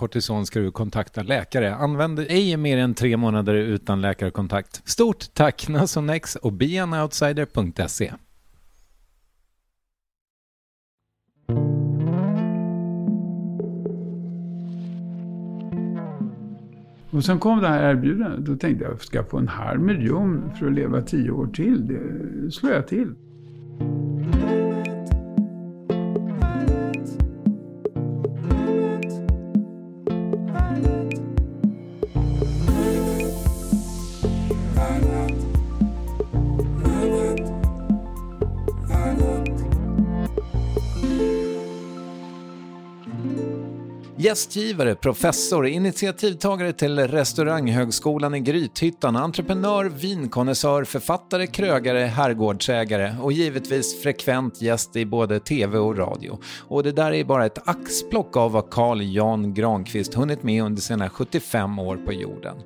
kortison ska du kontakta läkare. Använd ej mer än tre månader utan läkarkontakt. Stort tack Nasonex och beanoutsider.se. Och sen kom det här erbjudandet. Då tänkte jag, ska jag få en halv miljon för att leva tio år till? Det slår jag till. Gästgivare, professor, initiativtagare till restauranghögskolan i Grythyttan, entreprenör, vinkonnässör, författare, krögare, herrgårdsägare och givetvis frekvent gäst i både tv och radio. Och det där är bara ett axplock av vad Carl Jan Granqvist hunnit med under sina 75 år på jorden.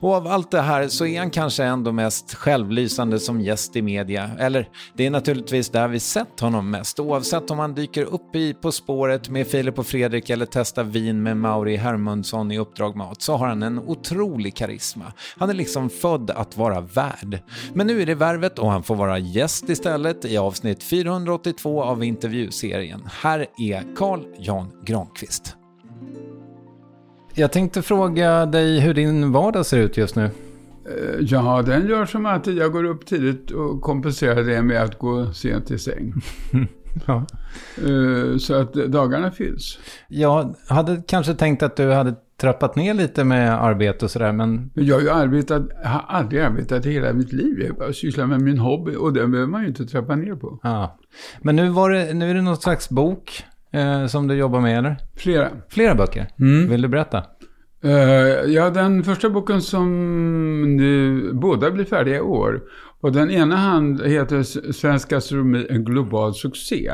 Och av allt det här så är han kanske ändå mest självlysande som gäst i media. Eller det är naturligtvis där vi sett honom mest. Oavsett om han dyker upp i På spåret med Filip och Fredrik eller testar vin med Mauri Hermundsson i Uppdrag Mat så har han en otrolig karisma. Han är liksom född att vara värd. Men nu är det Värvet och han får vara gäst istället i avsnitt 482 av intervjuserien. Här är Carl Jan Granqvist. Jag tänkte fråga dig hur din vardag ser ut just nu. Eh, ja, den gör som att jag går upp tidigt och kompenserar det med att gå sent i säng. ja. Eh, så att dagarna fylls. Jag hade kanske tänkt att du hade trappat ner lite med arbete och sådär, men... Jag har ju arbetat, har aldrig arbetat hela mitt liv. Jag bara sysslat med min hobby och den behöver man ju inte trappa ner på. Ja. Men nu, var det, nu är det någon slags bok eh, som du jobbar med, eller? Flera. Flera böcker? Mm. Vill du berätta? Eh, ja, den första boken som nu, båda blir färdiga i år. Och den ena hand heter Svensk gastronomi, en global succé.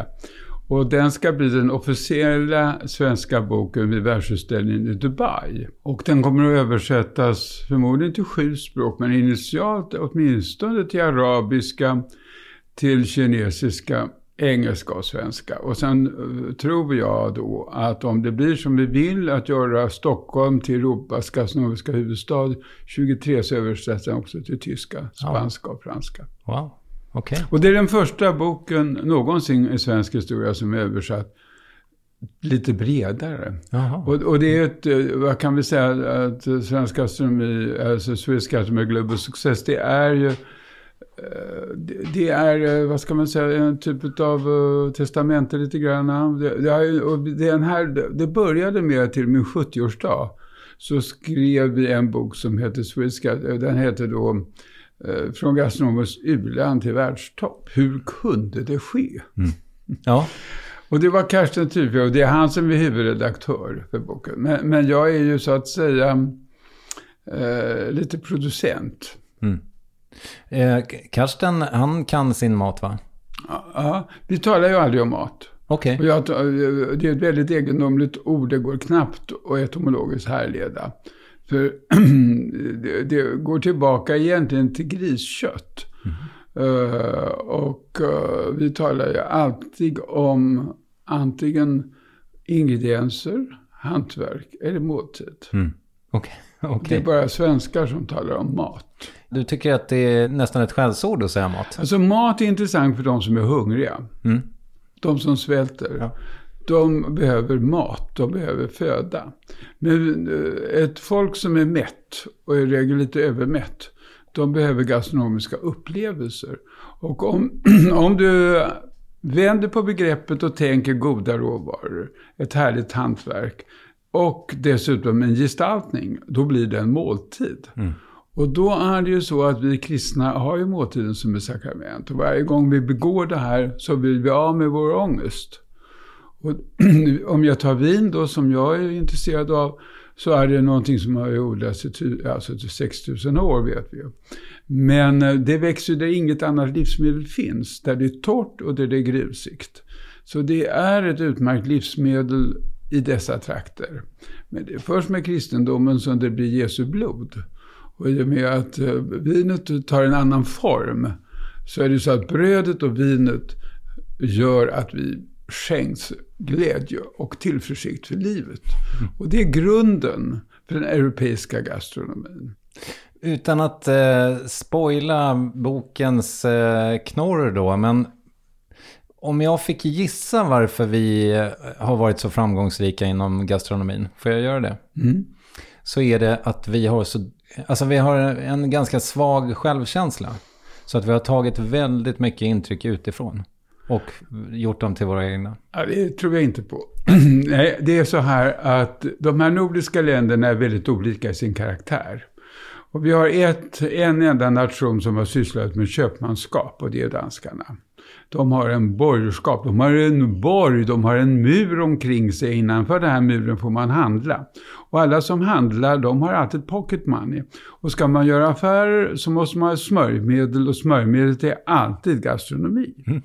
Och den ska bli den officiella svenska boken vid världsutställningen i Dubai. Och den kommer att översättas förmodligen till sju språk, men initialt åtminstone till arabiska, till kinesiska, engelska och svenska. Och sen uh, tror jag då att om det blir som vi vill, att göra Stockholm till Europas gastronomiska huvudstad 23, så översätts den också till tyska, spanska och franska. Wow. Okay. Och det är den första boken någonsin i svensk historia som är översatt lite bredare. Och, och, det är ett, eh, vad kan vi säga, att svensk gastronomi, alltså Swedish Gastronomy Global Success, det är ju Eh, det är, eh, vad ska man säga, en typ av uh, testamente lite grann. Det, det, den här, det började med till min 70-årsdag. Så skrev vi en bok som heter Swiska. Den heter då Från gastronomens u-land till världstopp. Hur kunde det ske? Mm. Ja. och det var Karsten Type och det är han som är huvudredaktör för boken. Men, men jag är ju så att säga uh, lite producent. Mm. Eh, Karsten, han kan sin mat va? Ja, vi talar ju aldrig om mat. Okay. Det är ett väldigt egendomligt ord. Det går knappt att etymologiskt härleda. För det, det, går tillbaka egentligen till griskött. Mm. Uh, och uh, vi talar ju alltid om antingen ingredienser, hantverk eller måltid. Mm. Okay. Okay. Det är bara svenskar som talar om mat. Du tycker att det är nästan ett skällsord att säga mat? Alltså mat är intressant för de som är hungriga. Mm. De som svälter. Ja. De behöver mat, de behöver föda. Men eh, ett folk som är mätt och i regel lite övermätt, de behöver gastronomiska upplevelser. Och om, om du vänder på begreppet och tänker goda råvaror, ett härligt hantverk och dessutom en gestaltning, då blir det en måltid. Mm. Och då är det ju så att vi kristna har ju måltiden som ett sakrament. Och varje gång vi begår det här så blir vi av med vår ångest. Och om jag tar vin då, som jag är intresserad av, så är det någonting som har odlats i alltså 6000 år, vet vi ju. Men eh, det växer där inget annat livsmedel finns, där det är torrt och där det är grusigt. Så det är ett utmärkt livsmedel i dessa trakter. Men det är först med kristendomen som det blir Jesu blod. Och i och med att eh, vinet tar en annan form så är det så att brödet och vinet gör att vi skänks glädje och tillförsikt för livet. Och det är grunden för den europeiska gastronomin. Utan att eh, spoila bokens eh, knorr då, men om jag fick gissa varför vi eh, har varit så framgångsrika inom gastronomin, får jag göra det? Mm. Så är det att vi har så Alltså vi har en ganska svag självkänsla. Så att vi har tagit väldigt mycket intryck utifrån. Och gjort dem till våra egna. Ja, det tror jag inte på. Nej, det är så här att de här nordiska länderna är väldigt olika i sin karaktär. Och vi har ett, en enda nation som har sysslat med köpmanskap och det är danskarna. De har en borgerskap, de har en borg, de har en mur omkring sig. Innanför den här muren får man handla. Och alla som handlar, de har alltid pocket money. Och ska man göra affärer så måste man ha smörjmedel och smörjmedlet är alltid gastronomi. Mm.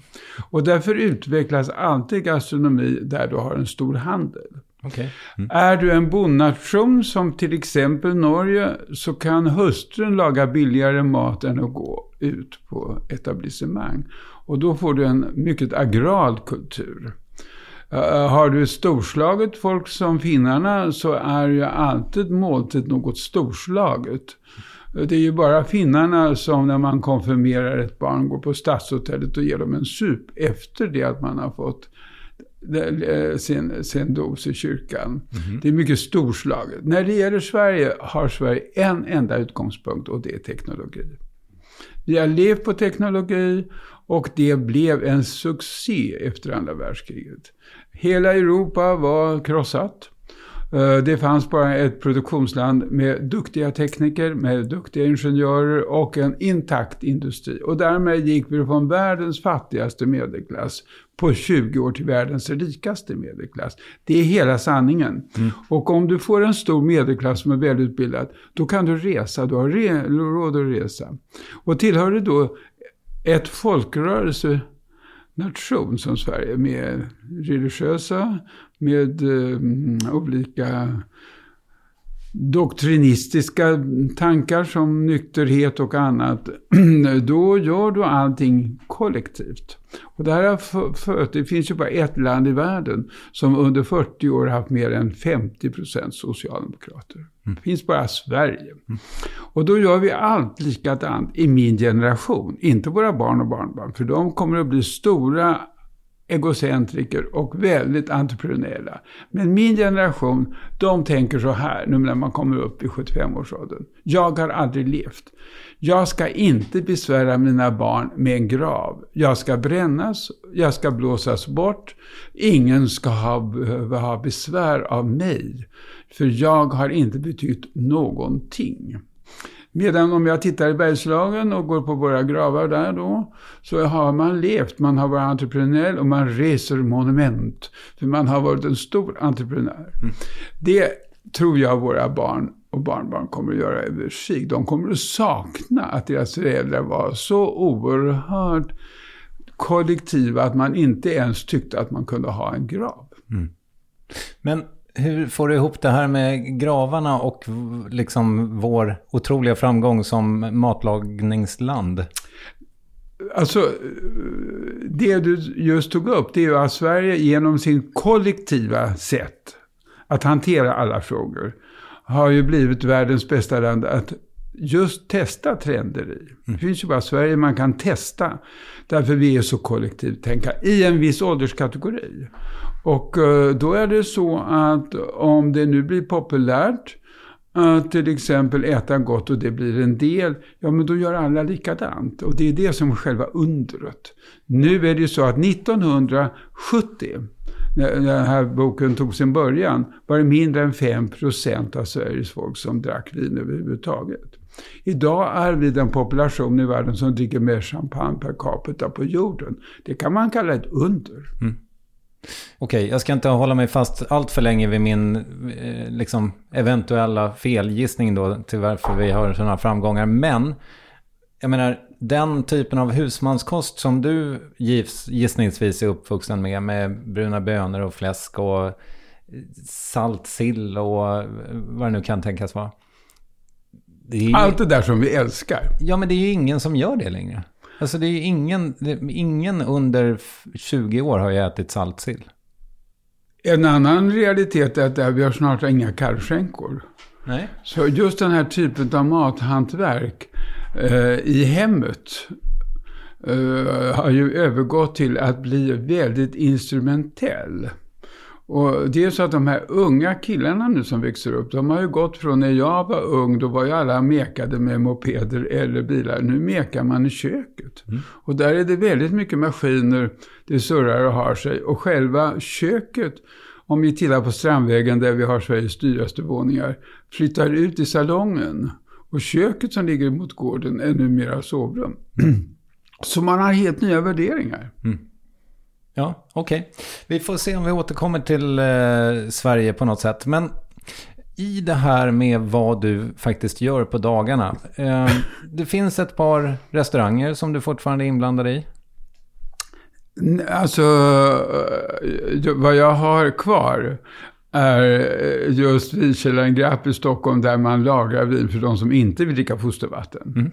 Och därför utvecklas alltid gastronomi där du har en stor handel. Okay. Mm. Är du en bondnation som till exempel Norge så kan hustrun laga billigare mat än att gå ut på etablissemang. Och då får du en mycket agrad kultur. Uh, har du storslaget folk som finnarna så är ju alltid måltid något storslaget. Det är ju bara finnarna som när man konfirmerar ett barn går på stadshotellet och ger dem en sup efter det att man har fått eh, sin, sin dos i kyrkan. Mm -hmm. Det är mycket storslaget. När det gäller Sverige har Sverige en enda utgångspunkt och det är teknologi. Vi har levt på teknologi och det blev en succé efter andra världskriget. Hela Europa var krossat. Eh, det fanns bara ett produktionsland med duktiga tekniker, med duktiga ingenjörer och en intakt industri. Och därmed gick vi från världens fattigaste medelklass på 20 år till världens rikaste medelklass. Det är hela sanningen. Mm. Och om du får en stor medelklass som är välutbildad, då kan du resa, du har råd att resa. Och tillhör du då ett folkrörelsenation som Sverige med religiösa, med eh, olika doktrinistiska tankar som nykterhet och annat, då gör du allting kollektivt. Och det här har fört, det finns ju bara ett land i världen som under 40 år haft mer än 50 procent socialdemokrater. Mm. Det finns bara Sverige. Mm. Och då gör vi allt likadant i min generation. Inte våra barn och barnbarn, för de kommer att bli stora egocentriker och väldigt entreprenöriella. Men min generation, de tänker så här nu när man kommer upp i 75-årsåldern. Jag har aldrig levt. Jag ska inte besvära mina barn med en grav. Jag ska brännas, jag ska blåsas bort. Ingen ska ha, behöva ha besvär av mig. För jag har inte betytt någonting. Medan om jag tittar i Bergslagen och går på våra gravar där då, så har man levt, man har varit entreprenör och man reser monument. För man har varit en stor entreprenör. Mm. Det tror jag våra barn och barnbarn kommer att göra över sig. De kommer att sakna att deras föräldrar var så oerhört kollektiva att man inte ens tyckte att man kunde ha en grav. Mm. Men hur får du ihop det här med gravarna och liksom vår otroliga framgång som matlagningsland? Alltså, det du just tog upp, det är ju att Sverige genom sin kollektiva sätt att hantera alla frågor har ju blivit världens bästa land att just testa trender i. Mm. Det finns ju bara Sverige man kan testa. Därför vi är så kollektivt tänka i en viss ålderskategori. Och eh, då är det så att om det nu blir populärt att till exempel äta gott och det blir en del, ja men då gör alla likadant. Och det är det som är själva undret. Nu är det ju så att 1970, när den här boken tog sin början, var det mindre än 5% av Sveriges folk som drack vin överhuvudtaget. Idag är vi den population i världen som dricker mer champagne per capita på jorden. Det kan man kalla ett under. Mm. Okej, okay, jag ska inte hålla mig fast allt för länge vid min eh, liksom, eventuella felgissning då till varför vi har sådana framgångar. Men, jag menar, den typen av husmanskost som du giss, gissningsvis är uppvuxen med, med bruna bönor och fläsk och eh, salt sill och eh, vad det nu kan tänkas vara. Det ju... Allt det där som vi älskar. Ja, men det är ju ingen som gör det längre. Alltså det är ingen, ingen under 20 år har ju ätit saltsill. En annan realitet är att vi har snart inga kalvskänkor. Nej. Så just den här typen av mathantverk eh, i hemmet eh, har ju övergått till att bli väldigt instrumentell. Och det är så att de här unga killarna nu som växer upp, de har ju gått från när jag var ung, då var ju alla mekade med mopeder eller bilar. Nu mekar man i köket. Mm. Och där är det väldigt mycket maskiner, det surrar och har sig. Och själva köket, om vi tittar på Strandvägen där vi har Sveriges dyraste våningar, flyttar ut i salongen. Och köket som ligger mot gården är numera sovrum. Så man har helt nya värderingar. Mm. Ja, okej. Okay. Vi får se om vi återkommer till eh, Sverige på något sätt. Men i det här med vad du faktiskt gör på dagarna. Eh, det finns ett par restauranger som du fortfarande är inblandad i. Alltså, eh, vad jag har kvar är just vinkällaren Grapp i Stockholm där man lagrar vin för de som inte vill dricka fostervatten. Mm.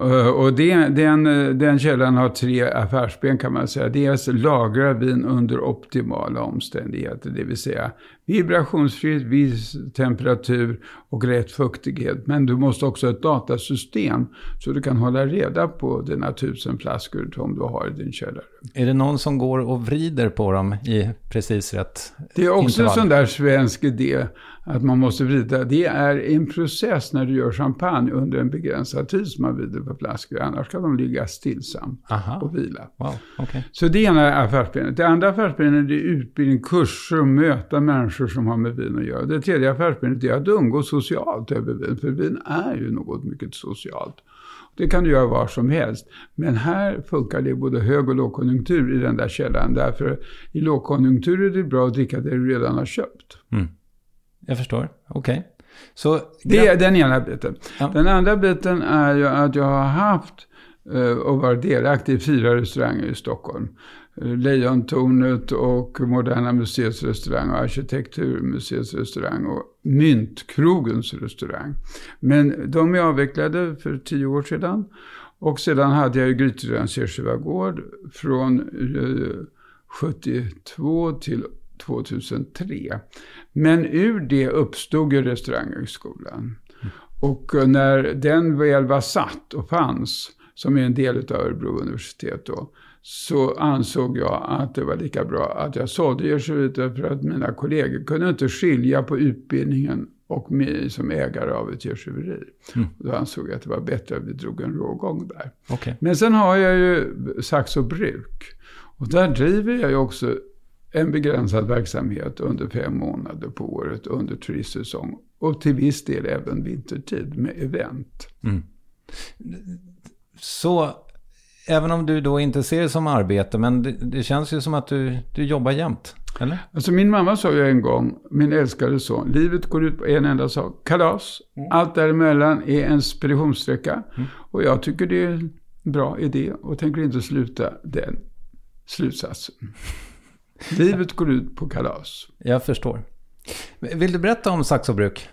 Eh, och det, den, den källan har tre affärsben kan man säga. Dels lagra vin under optimala omständigheter, det vill säga vibrationsfritt, viss temperatur och rätt fuktighet. Men du måste också ha ett datasystem så du kan hålla reda på dina tusen flaskor som du har i din källare. Är det någon som går och vrider på dem i precis rätt Det är också intervall? en sån där svensk idé att man måste vrida. Det är en process när du gör champagne under en begränsad tid som man vrider på flaskor. Annars kan de ligga stillsamt Aha. och vila. Wow, okay. Så det ena är affärsbenet. Det andra affärsbenet är utbildning, kurser och möta människor som har med vin att göra. Det tredje affärsbenet är att umgås socialt över vin. För vin är ju något mycket socialt. Det kan du göra var som helst. Men här funkar det både hög och lågkonjunktur i den där källan. Därför i lågkonjunktur är det bra att dricka det du redan har köpt. Mm. Jag förstår. Okej. Okay. Så... Det är den ena biten. Ja. Den andra biten är ju att jag har haft eh, och varit delaktig i fyra restauranger i Stockholm. Eh, Lejontornet och Moderna Museets restaurang och Arkitekturmuseets restaurang och Myntkrogens restaurang. Men de är avvecklade för tio år sedan. Och sedan hade jag ju Kirseberga gård från 72 eh, till 2003. Men ur det uppstod ju restaurangskolan. Mm. Och eh, när den väl var satt och fanns, som är en del av Örebro universitet då, så ansåg jag att det var lika bra att jag sålde Jesuiter för att mina kollegor kunde inte skilja på utbildningen och mig som ägare av ett djursjuveri. Mm. Då ansåg jag att det var bättre att vi drog en rågång där. Okay. Men sen har jag ju Saxo Bruk. Och där driver jag ju också en begränsad verksamhet under fem månader på året under turistsäsong. Och till viss del även vintertid med event. Mm. Så även om du då inte ser det som arbete, men det, det känns ju som att du, du jobbar jämt. Eller? Alltså min mamma sa ju en gång, min älskade son, livet går ut på en enda sak, kalas. Mm. Allt däremellan är en speditionssträcka. Mm. Och jag tycker det är en bra idé och tänker inte sluta den slutsatsen. Livet går ut på kalas. Jag förstår. Vill du berätta om Saxo bruk?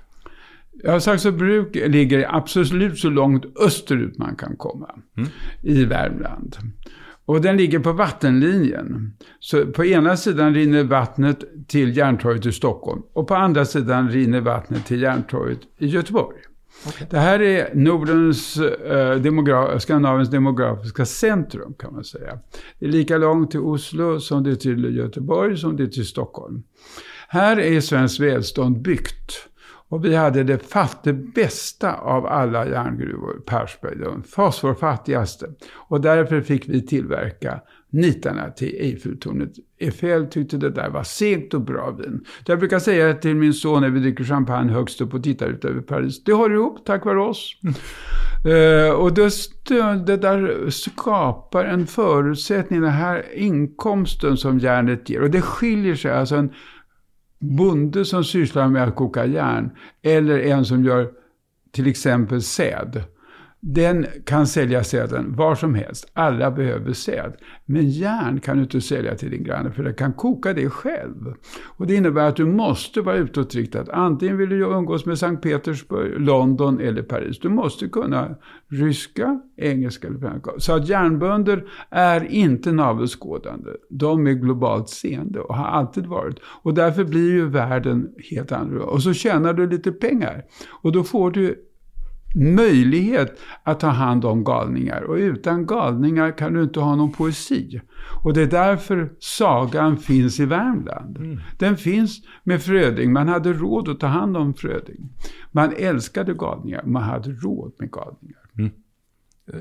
Ja, Saxo bruk ligger absolut så långt österut man kan komma mm. i Värmland. Och den ligger på vattenlinjen. Så på ena sidan rinner vattnet till Järntorget i Stockholm och på andra sidan rinner vattnet till Järntorget i Göteborg. Okay. Det här är Nordens, eh, demogra Skandinaviens demografiska centrum kan man säga. Det är lika långt till Oslo som det är till Göteborg som det är till Stockholm. Här är svenskt välstånd byggt. Och vi hade det, fatt, det bästa av alla järngruvor, Persberg, den fosforfattigaste. Och därför fick vi tillverka nitarna till Eiffeltornet. Eiffel tyckte det där var segt och bra vin. Jag brukar säga till min son när vi dricker champagne högst upp och tittar ut över Paris. Det håller ihop tack vare oss. uh, och det, det där skapar en förutsättning, den här inkomsten som järnet ger. Och det skiljer sig. Alltså en bonde som sysslar med att koka järn eller en som gör till exempel säd. Den kan sälja säden var som helst. Alla behöver säd. Men järn kan du inte sälja till din granne för den kan koka det själv. Och det innebär att du måste vara utåtriktad. Antingen vill du umgås med Sankt Petersburg, London eller Paris. Du måste kunna ryska, engelska eller franska. Så att järnbönder är inte navelskådande. De är globalt seende och har alltid varit. Och därför blir ju världen helt annorlunda. Och så tjänar du lite pengar. Och då får du möjlighet att ta hand om galningar. Och utan galningar kan du inte ha någon poesi. Och det är därför sagan finns i Värmland. Mm. Den finns med Fröding. Man hade råd att ta hand om Fröding. Man älskade galningar. Man hade råd med galningar. Mm.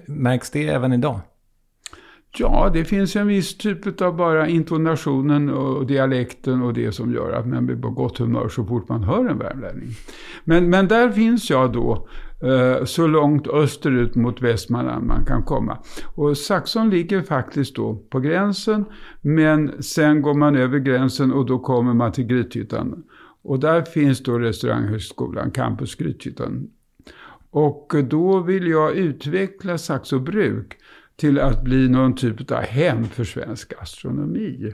Märks det även idag? Ja, det finns en viss typ av bara intonationen och dialekten och det som gör att man blir på gott humör så fort man hör en värmlänning. Men, men där finns jag då Eh, så långt österut mot Västmanland man kan komma. Och Saxon ligger faktiskt då på gränsen, men sen går man över gränsen och då kommer man till Grythyttan. Och där finns då restauranghögskolan, Campus Grythyttan. Och då vill jag utveckla Saxo bruk till att bli någon typ av hem för svensk gastronomi.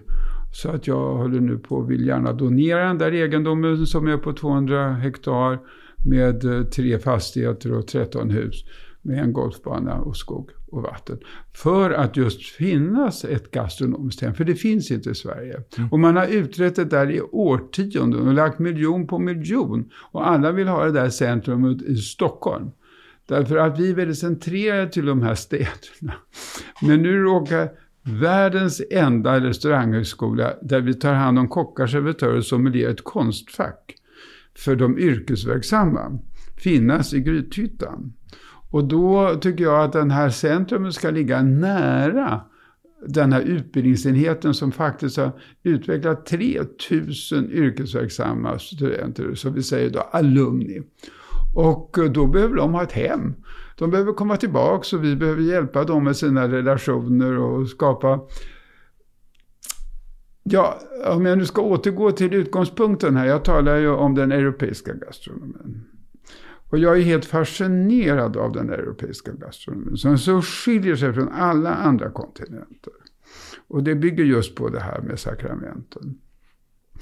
Så att jag håller nu på och vill gärna donera den där egendomen som är på 200 hektar med eh, tre fastigheter och 13 hus med en golfbana och skog och vatten. För att just finnas ett gastronomiskt hem, för det finns inte i Sverige. Mm. Och man har utrett det där i årtionden och lagt miljon på miljon. Och alla vill ha det där centrumet i Stockholm. Därför att vi är väldigt centrerade till de här städerna. Men nu råkar världens enda restauranghögskola där vi tar hand om kockar, servitörer och sommelier ett konstfack för de yrkesverksamma finnas i Grythyttan. Och då tycker jag att den här centrumet ska ligga nära den här utbildningsenheten som faktiskt har utvecklat 3000 yrkesverksamma studenter, så vi säger då alumni. Och då behöver de ha ett hem. De behöver komma tillbaka och vi behöver hjälpa dem med sina relationer och skapa Ja, om jag nu ska återgå till utgångspunkten här. Jag talar ju om den europeiska gastronomin. Och jag är helt fascinerad av den europeiska gastronomin. Som så skiljer sig från alla andra kontinenter. Och det bygger just på det här med sakramenten.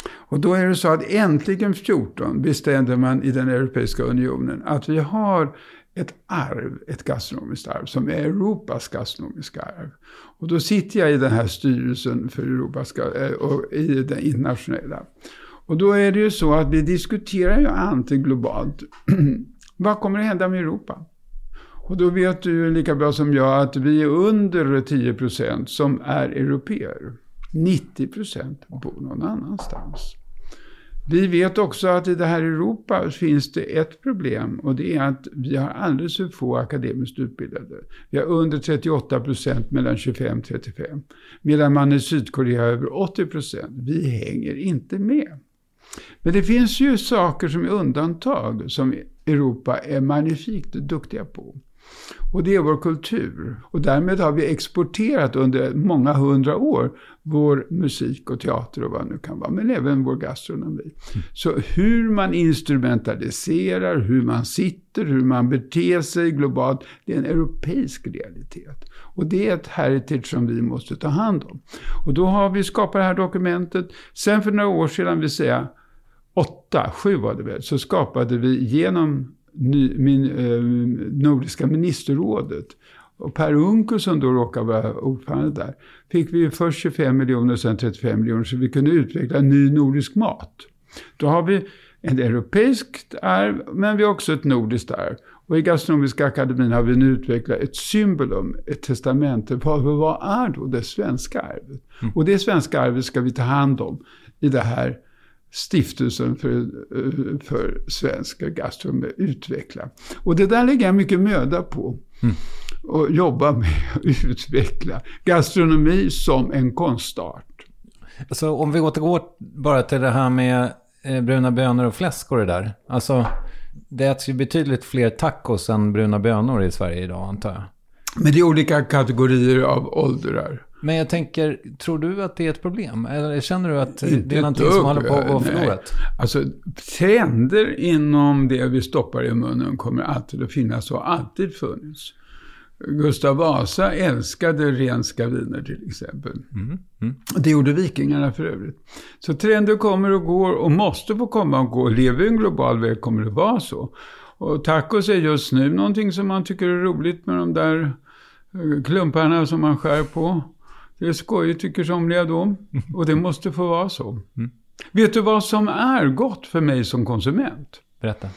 Och då är det så att äntligen 14 bestämde man i den Europeiska unionen att vi har ett arv, ett gastronomiskt arv, som är Europas gastronomiska arv. Och då sitter jag i den här styrelsen för Europas, eh, och i den internationella. Och då är det ju så att vi diskuterar ju alltid globalt. Vad kommer att hända med Europa? Och då vet du ju lika bra som jag att vi är under 10 procent som är europeer. 90 procent bor någon annanstans. Vi vet också att i det här Europa finns det ett problem och det är att vi har alldeles för få akademiskt utbildade. Vi har under 38 procent mellan 25 och 35. Medan man i Sydkorea har över 80 procent. Vi hänger inte med. Men det finns ju saker som är undantag som Europa är magnifikt duktiga på. Och det är vår kultur. Och därmed har vi exporterat under många hundra år vår musik och teater och vad det nu kan vara. Men även vår gastronomi. Mm. Så hur man instrumentaliserar, hur man sitter, hur man beter sig globalt. Det är en europeisk realitet. Och det är ett heritage som vi måste ta hand om. Och då har vi skapat det här dokumentet. Sen för några år sedan, vill säga åtta, sju var det väl, så skapade vi genom min, eh, Nordiska ministerrådet. Och Per Unckel som då råkar vara ordförande där, fick vi först 25 miljoner och sen 35 miljoner så vi kunde utveckla ny nordisk mat. Då har vi ett europeiskt arv, men vi har också ett nordiskt arv. Och i Gastronomiska akademin har vi nu utvecklat ett symbolum, ett testamente. Vad, vad är då det svenska arvet? Mm. Och det svenska arvet ska vi ta hand om i det här stiftelsen för, eh, för svensk gastronomi utveckla. Och det där lägger jag mycket möda på. Mm. Och jobba med att utveckla gastronomi som en konstart. Alltså om vi återgår bara till det här med eh, bruna bönor och fläsk och det där. Alltså det äts ju betydligt fler tacos än bruna bönor i Sverige idag antar jag. Men det är olika kategorier av åldrar. Men jag tänker, tror du att det är ett problem? Eller känner du att Inte det är någonting som håller på att gå förlorat? Alltså, trender inom det vi stoppar i munnen kommer alltid att finnas och alltid funnits. Gustav Vasa älskade renska viner till exempel. Mm, mm. Det gjorde vikingarna för övrigt. Så trender kommer och går och måste få komma och gå. Lever vi i en global värld kommer det vara så. Och tacos är just nu någonting som man tycker är roligt med de där eh, klumparna som man skär på. Det är skojigt tycker somliga då. Och det måste få vara så. Mm. Vet du vad som är gott för mig som konsument? Berätta.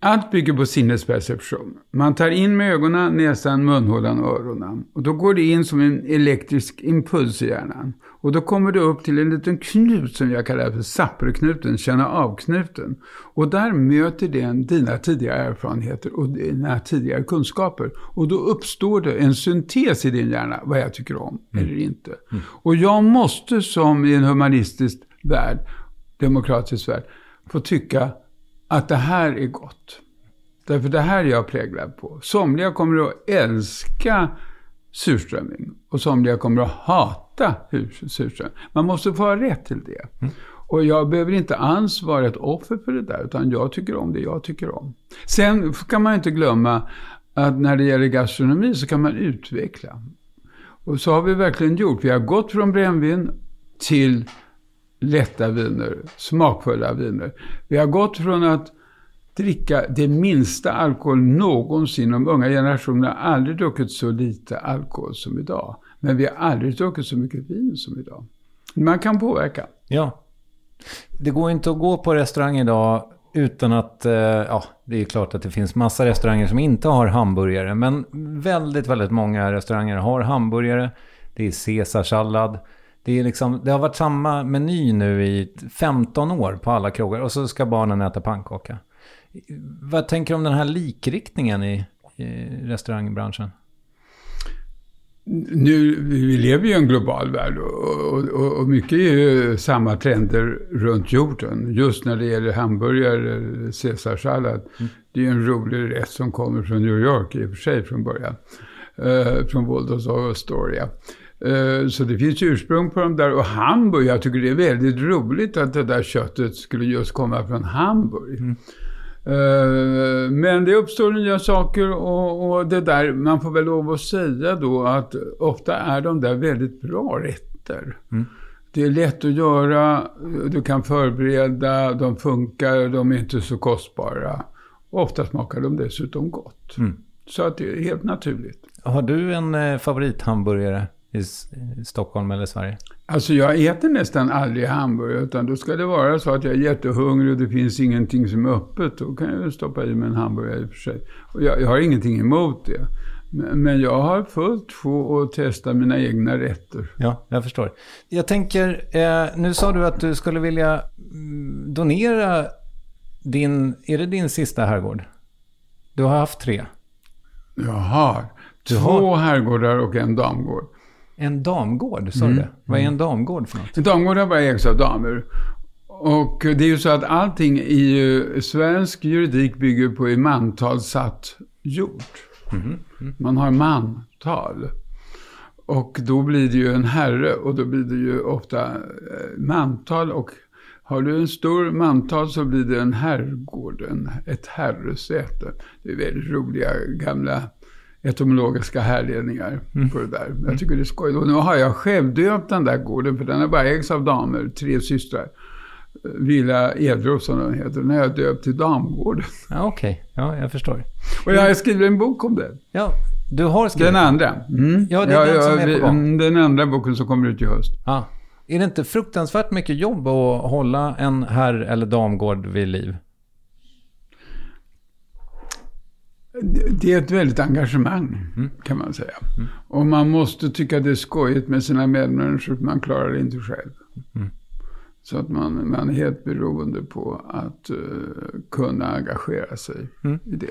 Allt bygger på sinnesperception. Man tar in med ögonen, näsan, munhålan och öronen. Och då går det in som en elektrisk impuls i hjärnan. Och då kommer det upp till en liten knut som jag kallar för sapperknuten, känna av-knuten. Och där möter den dina tidigare erfarenheter och dina tidigare kunskaper. Och då uppstår det en syntes i din hjärna, vad jag tycker om mm. eller inte. Mm. Och jag måste som i en humanistisk värld, demokratisk värld, få tycka att det här är gott. Därför det här är jag präglad på. Somliga kommer att älska surströmming och somliga kommer att hata surströmming. Man måste få ha rätt till det. Mm. Och jag behöver inte alls vara ett offer för det där, utan jag tycker om det jag tycker om. Sen kan man inte glömma att när det gäller gastronomi så kan man utveckla. Och så har vi verkligen gjort. Vi har gått från brännvin till lätta viner, smakfulla viner. Vi har gått från att dricka det minsta alkohol någonsin. De unga generationerna har aldrig druckit så lite alkohol som idag. Men vi har aldrig druckit så mycket vin som idag. Man kan påverka. Ja. Det går inte att gå på restaurang idag utan att, eh, ja, det är klart att det finns massa restauranger som inte har hamburgare. Men väldigt, väldigt många restauranger har hamburgare. Det är caesarsallad. Det, är liksom, det har varit samma meny nu i 15 år på alla krogar och så ska barnen äta pannkaka. Vad tänker du om den här likriktningen i, i restaurangbranschen? Nu, vi lever ju i en global värld och, och, och, mycket är ju samma trender runt jorden. Just när det gäller hamburgare, caesarsallad. Mm. Det är ju en rolig rätt som kommer från New York i och för sig från början. Uh, från Waldorf och Astoria. Uh, så det finns ursprung på de där. Och Hamburg, jag tycker det är väldigt roligt att det där köttet skulle just komma från Hamburg. Mm. Uh, men det uppstår nya saker och, och, det där, man får väl lov att säga då att ofta är de där väldigt bra rätter. Mm. Det är lätt att göra, du kan förbereda, de funkar, de är inte så kostbara. Ofta smakar de dessutom gott. Mm. Så att det är helt naturligt. Har du en eh, favorithamburgare i Stockholm eller Sverige? Alltså jag äter nästan aldrig hamburgare, utan då ska det vara så att jag är jättehungrig och det finns ingenting som är öppet. Då kan jag stoppa i mig en hamburgare i och för sig. Och jag, jag har ingenting emot det. Men, jag har fullt få att testa mina egna rätter. Ja, jag förstår. Jag tänker, eh, nu sa du att du skulle vilja mm, donera din, är det din sista herrgård? Du har haft tre. Jag har två har... herrgårdar och en damgård. En damgård, sa mm. du? Vad är en damgård för något? En damgård har bara ägs av damer. Och det är ju så att allting i svensk juridik bygger på i mantal satt jord. Mm. Mm. Man har mantal. Och då blir det ju en herre och då blir det ju ofta eh, mantal och har du en stor mantal så blir det en herrgård, en, ett herresäte. Det är väldigt roliga gamla etymologiska härledningar mm. på det där. Jag mm. tycker det är skojigt. Och nu har jag själv döpt den där gården, för den är bara ägs av damer, tre systrar. Villa Edrof som den heter. Den har jag döpt till Damgården. Ja, Okej, okay. ja jag förstår. Och jag har skrivit en bok om det. Ja, du har skrivit? Den andra. Mm. Ja, det är ja, den som är på gång. Den andra boken som kommer ut i höst. Ja. Är det inte fruktansvärt mycket jobb att hålla en herr eller damgård vid liv? Det är ett väldigt engagemang, mm. kan man säga. Mm. Och man måste tycka det är skojigt med sina medmänniskor, för man klarar det inte själv. Mm. Så att man, man är helt beroende på att uh, kunna engagera sig mm. i det.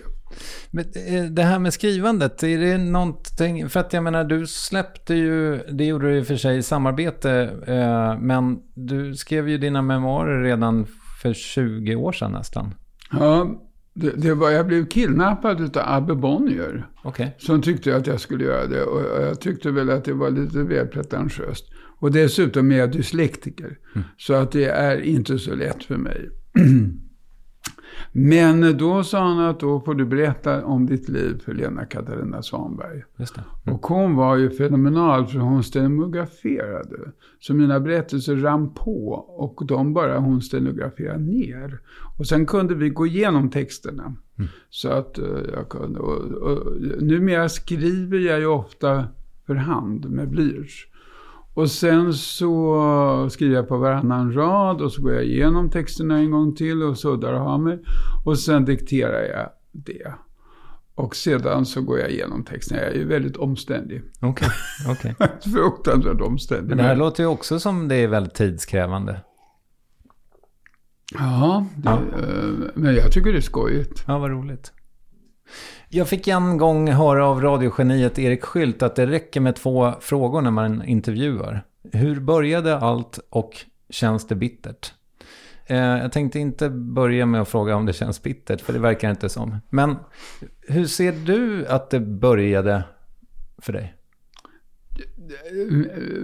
Men eh, det här med skrivandet, är det någonting, för att jag menar du släppte ju, det gjorde du i och för sig i samarbete, uh, men du skrev ju dina memoarer redan för 20 år sedan nästan. Ja, det, det, var, jag blev kidnappad av Abbe Bonnier. Okay. Som tyckte att jag skulle göra det. Och jag tyckte väl att det var lite väl pretentiöst. Och dessutom är jag dyslektiker. Mm. Så att det är inte så lätt för mig. Men då sa han att då får du berätta om ditt liv för Lena Katarina Svanberg. Mm. Och hon var ju fenomenal för hon stenograferade. Så mina berättelser rann på och de bara hon stenograferade ner. Och sen kunde vi gå igenom texterna. Mm. Så att uh, jag kunde. Och, och, numera skriver jag ju ofta för hand med blyerts. Och sen så skriver jag på varannan rad och så går jag igenom texterna en gång till och suddar och har mig. Och sen dikterar jag det. Och sedan så går jag igenom texten. Jag är ju väldigt omständig. Okej. Okay, okay. Fruktansvärt omständig. Men det här låter ju också som det är väldigt tidskrävande. Ja, det, ja. Eh, men jag tycker det är skojigt. Ja, vad roligt. Jag fick en gång höra av radiogeniet Erik Skylt att det räcker med två frågor när man intervjuar. Hur började allt och känns det bittert? Eh, jag tänkte inte börja med att fråga om det känns bittert, för det verkar inte som. Men hur ser du att det började för dig?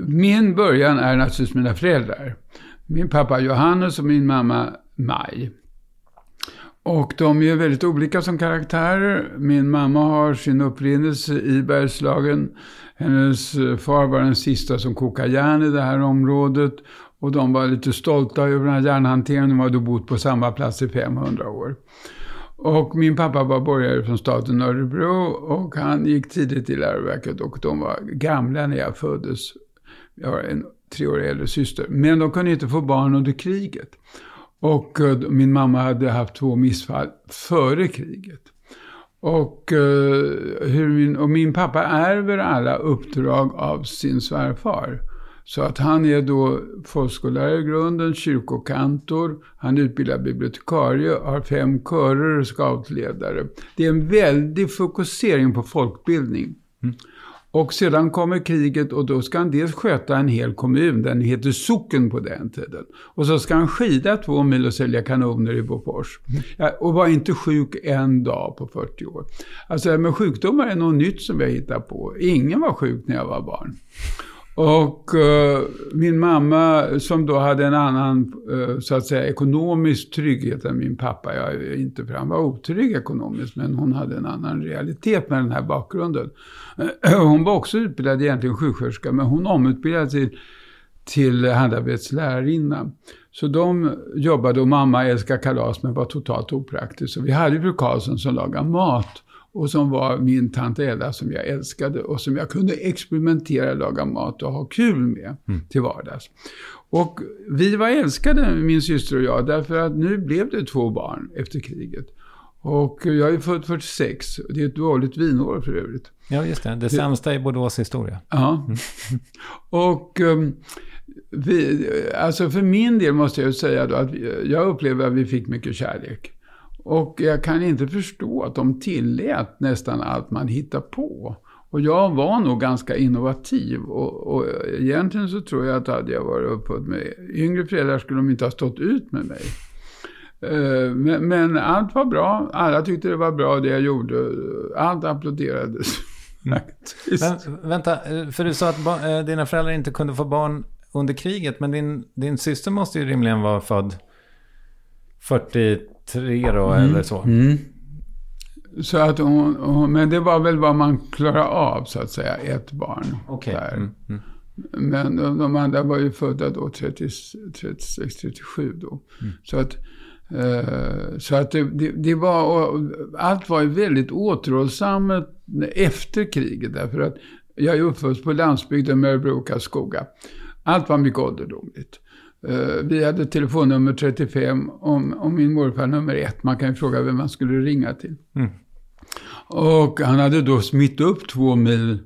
Min början är naturligtvis mina föräldrar. Min pappa Johannes och min mamma Maj. Och de är väldigt olika som karaktärer. Min mamma har sin upprinnelse i Bergslagen. Hennes far var den sista som kokade järn i det här området. Och de var lite stolta över den här järnhanteringen. De hade bott på samma plats i 500 år. Och min pappa var borgare från staten Örebro och han gick tidigt i läroverket och de var gamla när jag föddes. Jag har en tre år äldre syster. Men de kunde inte få barn under kriget. Och eh, min mamma hade haft två missfall före kriget. Och, eh, hur min, och min pappa ärver alla uppdrag av sin svärfar. Så att han är då folkskollärare i grunden, kyrkokantor, han är utbildad bibliotekarie, har fem körer och scoutledare. Det är en väldig fokusering på folkbildning. Mm. Och sedan kommer kriget och då ska han dels sköta en hel kommun, den heter socken på den tiden. Och så ska han skida två mil och sälja kanoner i Bofors. Mm. Ja, och var inte sjuk en dag på 40 år. Alltså med sjukdomar är något nytt som vi hittat på. Ingen var sjuk när jag var barn. Och uh, min mamma som då hade en annan, uh, så att säga, ekonomisk trygghet än min pappa. Jag inte för han var otrygg ekonomiskt, men hon hade en annan realitet med den här bakgrunden. Uh, hon var också utbildad egentligen sjuksköterska, men hon omutbildade sig till, till handarbetslärarinna. Så de jobbade och mamma älskade kalas men var totalt opraktisk. Så vi hade fru Karlsson som lagade mat och som var min tant Ella som jag älskade och som jag kunde experimentera, laga mat och ha kul med mm. till vardags. Och vi var älskade, min syster och jag, därför att nu blev det två barn efter kriget. Och jag är född 46. Det är ett dåligt vinår för övrigt. Ja, just det. Det sämsta i Bordeaux historia. Ja. Mm. och um, vi, alltså för min del måste jag säga då att jag upplever att vi fick mycket kärlek. Och jag kan inte förstå att de tillät nästan allt man hittar på. Och jag var nog ganska innovativ. Och, och egentligen så tror jag att hade jag varit uppfödd med yngre föräldrar skulle de inte ha stått ut med mig. Eh, men, men, allt var bra. Alla tyckte det var bra det jag gjorde. Allt applåderades. Mm. Men, vänta, för du sa att eh, dina föräldrar inte kunde få barn under kriget. Men din, din syster måste ju rimligen vara född 40 tre då, mm. eller så. Mm. Så att hon, hon, men det var väl vad man klarade av, så att säga, ett barn. Okay. Där. Mm. Mm. Men de, de, andra var ju födda då 30, 36, 37 då. Mm. Så att, eh, så att det, det, det, var, allt var ju väldigt återhållsamt efter kriget. Därför att jag är uppvuxen på landsbygden med Örebro och Karlskoga. Allt var mycket ålderdomligt. Uh, vi hade telefonnummer 35 om, om min morfar nummer ett. Man kan ju fråga vem man skulle ringa till. Mm. Och han hade då smitt upp två mil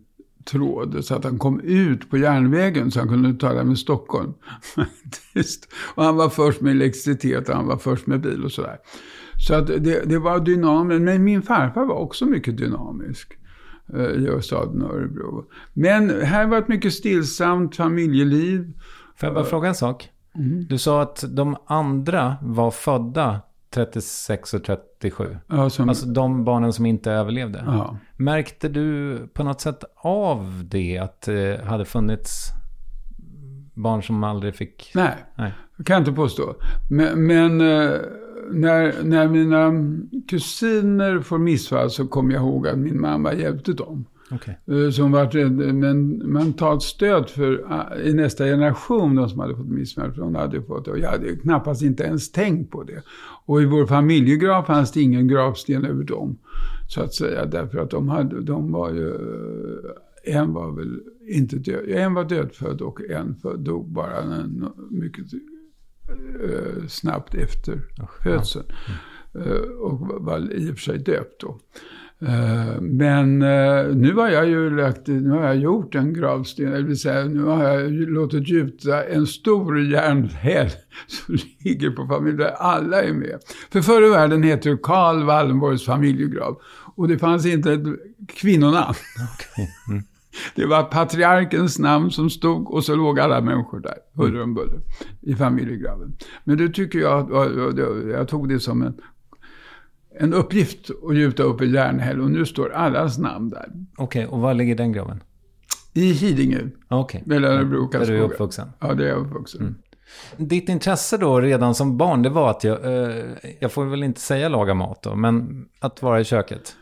tråd så att han kom ut på järnvägen så han kunde tala med Stockholm. och han var först med elektricitet och han var först med bil och sådär. Så att det, det var dynamiskt. Men min farfar var också mycket dynamisk uh, i staden Örebro. Men här var ett mycket stillsamt familjeliv. Får jag bara fråga en sak? Mm. Du sa att de andra var födda 36 och 37. Ja, som... Alltså de barnen som inte överlevde. Ja. Märkte du på något sätt av det? Att det hade funnits barn som aldrig fick... Nej, Nej. kan jag inte påstå. Men, men eh, när, när mina kusiner får missfall så kommer jag ihåg att min mamma hjälpte dem. Okay. Eh, som varit men mentalt stöd för eh, i nästa generation, de som hade fått. De hade fått, och jag hade knappast inte ens tänkt på det. Och i vår familjegrav fanns det ingen gravsten över dem. Så att säga, därför att de, hade, de var ju, eh, en var väl inte död, en var dödfödd och en dog bara en, mycket snabbt efter födseln. Mm. Uh, och var i och för sig döpt då. Eh, men eh, nu har jag ju lagt, nu har jag gjort en gravsten, det vill säga nu har jag låtit gjuta en stor järnhäll som ligger på familjen, där alla är med. För förr i världen heter det Karl Wallenborgs familjegrav. Och det fanns inte ett kvinnonamn. Okay. Mm. Det var patriarkens namn som stod och så låg alla människor där, huller om buller, i familjegraven. Men det tycker jag, jag tog det som en en uppgift att gjuta upp en järnhäll och nu står allas namn där. Okej, okay, och var ligger den graven? I Hidingö. Okej. Okay. Mellan Örebro och Där du är uppvuxen? Ja, där är jag uppvuxen. Mm. Ditt intresse då redan som barn, det var att jag, eh, jag får väl inte säga laga mat då, men att vara i köket?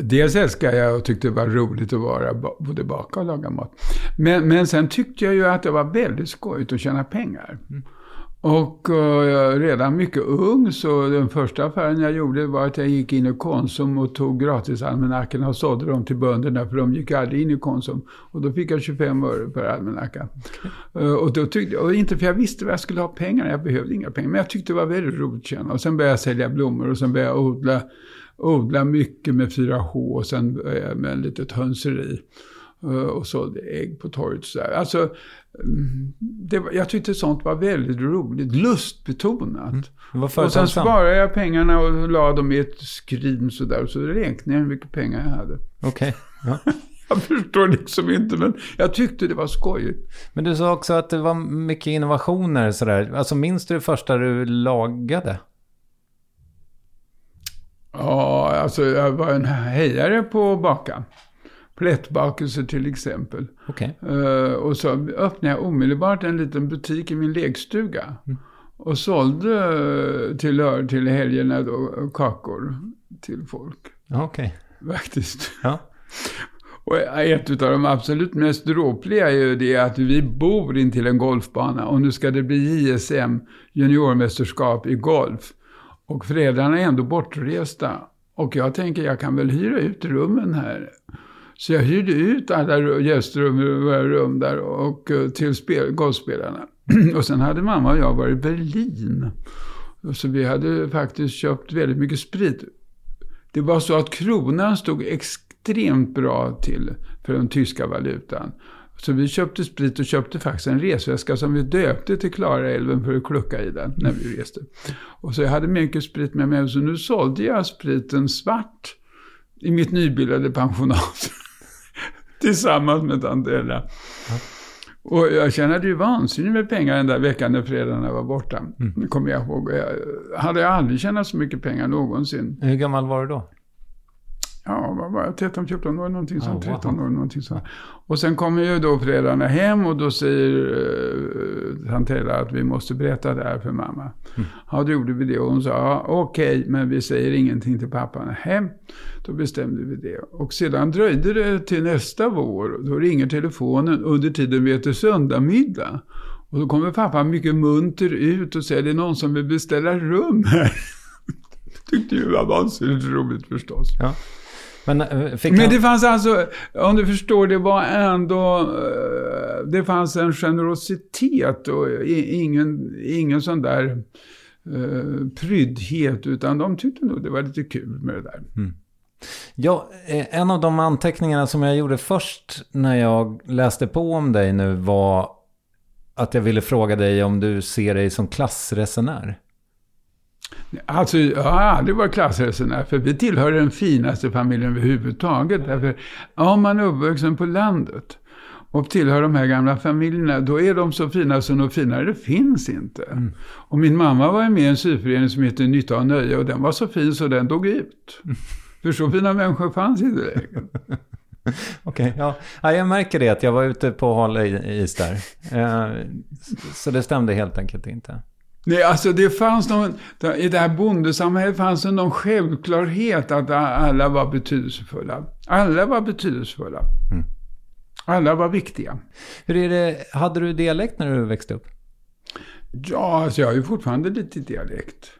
Dels älskar jag och tyckte det var roligt att vara både baka och laga mat. Men, men sen tyckte jag ju att det var väldigt skojigt att tjäna pengar. Mm. Och eh, redan mycket ung så den första affären jag gjorde var att jag gick in i Konsum och tog gratisalmanackorna och sålde dem till bönderna för de gick aldrig in i Konsum. Och då fick jag 25 öre per almanacka. Uh, och, då tyckte, och inte för jag visste vad jag skulle ha pengar, jag behövde inga pengar. Men jag tyckte det var väldigt roligt att Och sen började jag sälja blommor och sen började jag odla, odla mycket med 4H och sen med ett litet hönseri. Eh, och sålde ägg på torget. Så Alltså, det, jag tyckte sånt var väldigt roligt, lustbetonat. Mm. och sen sparade jag pengarna och la dem i ett skrin sådär. Och så räknade jag hur mycket pengar jag hade. Okej. Okay. Ja. jag förstår liksom inte, men jag tyckte det var skojigt. Men du sa också att det var mycket innovationer sådär. Alltså minns du det första du lagade? Ja, alltså jag var en hejare på att baka. Plättbakelse till exempel. Okay. Eh, och så öppnade jag omedelbart en liten butik i min lekstuga. Mm. Och sålde till, till helgerna då kakor till folk. Okej. Okay. Faktiskt. Ja. Och ett av de absolut mest dråpliga är ju det att vi bor intill en golfbana och nu ska det bli JSM, juniormästerskap i golf. Och föräldrarna är ändå bortresta. Och jag tänker jag kan väl hyra ut rummen här. Så jag hyrde ut alla gästrum i rum där och eh, till spel, golfspelarna. och sen hade mamma och jag varit i Berlin. Så vi hade faktiskt köpt väldigt mycket sprit. Det var så att kronan stod extremt bra till för den tyska valutan. Så vi köpte sprit och köpte faktiskt en resväska som vi döpte till Klarälven för att klucka i den när vi reste. Och så jag hade mycket sprit med mig, så nu sålde jag spriten svart i mitt nybildade pensionat. Tillsammans med tant Ella. Ja. Och jag tjänade ju vansinnigt med pengar den där veckan när föräldrarna var borta. Mm. Kommer jag ihåg. Jag hade aldrig tjänat så mycket pengar någonsin. Hur gammal var du då? Ja, vad var jag, 13, 14 år någonting sånt, oh, 13 år någonting sånt. Och sen kommer ju då föräldrarna hem och då säger uh, Tantella att vi måste berätta det här för mamma. Mm. Ja, då gjorde vi det och hon sa, ja, okej, okay, men vi säger ingenting till pappa. Hem. Då bestämde vi det. Och sedan dröjde det till nästa vår. Då ringer telefonen under tiden vi äter söndagmiddag. Och då kommer pappa mycket munter ut och säger, det är någon som vill beställa rum här. tyckte ju var vansinnigt roligt förstås. Ja. Men, eh, Men det fanns alltså, om du förstår, det var ändå, eh, det fanns en generositet och ingen, ingen sån där uh, pryddhet, utan de tyckte nog det var lite kul med det där. Mm. Ja, en av de anteckningarna som jag gjorde först när jag läste på om dig nu var att jag ville fråga dig om du ser dig som klassresenär. Alltså, jag har aldrig varit klassresenär, för vi tillhör den finaste familjen överhuvudtaget. Därför, om man är uppvuxen på landet och tillhör de här gamla familjerna, då är de så fina som de finare finns inte. Mm. Och min mamma var med i en syförening som heter Nytta och Nöje och den var så fin så den dog ut. Mm. För så fina människor fanns inte längre. Okej, okay, ja. ja. Jag märker det att jag var ute på hal is där. Eh, så det stämde helt enkelt inte. Nej, alltså det fanns någon, i det här bondesamhället fanns det någon självklarhet att alla var betydelsefulla. Alla var betydelsefulla. Mm. Alla var viktiga. Hur är det, hade du dialekt när du växte upp? Ja, alltså jag har ju fortfarande lite dialekt.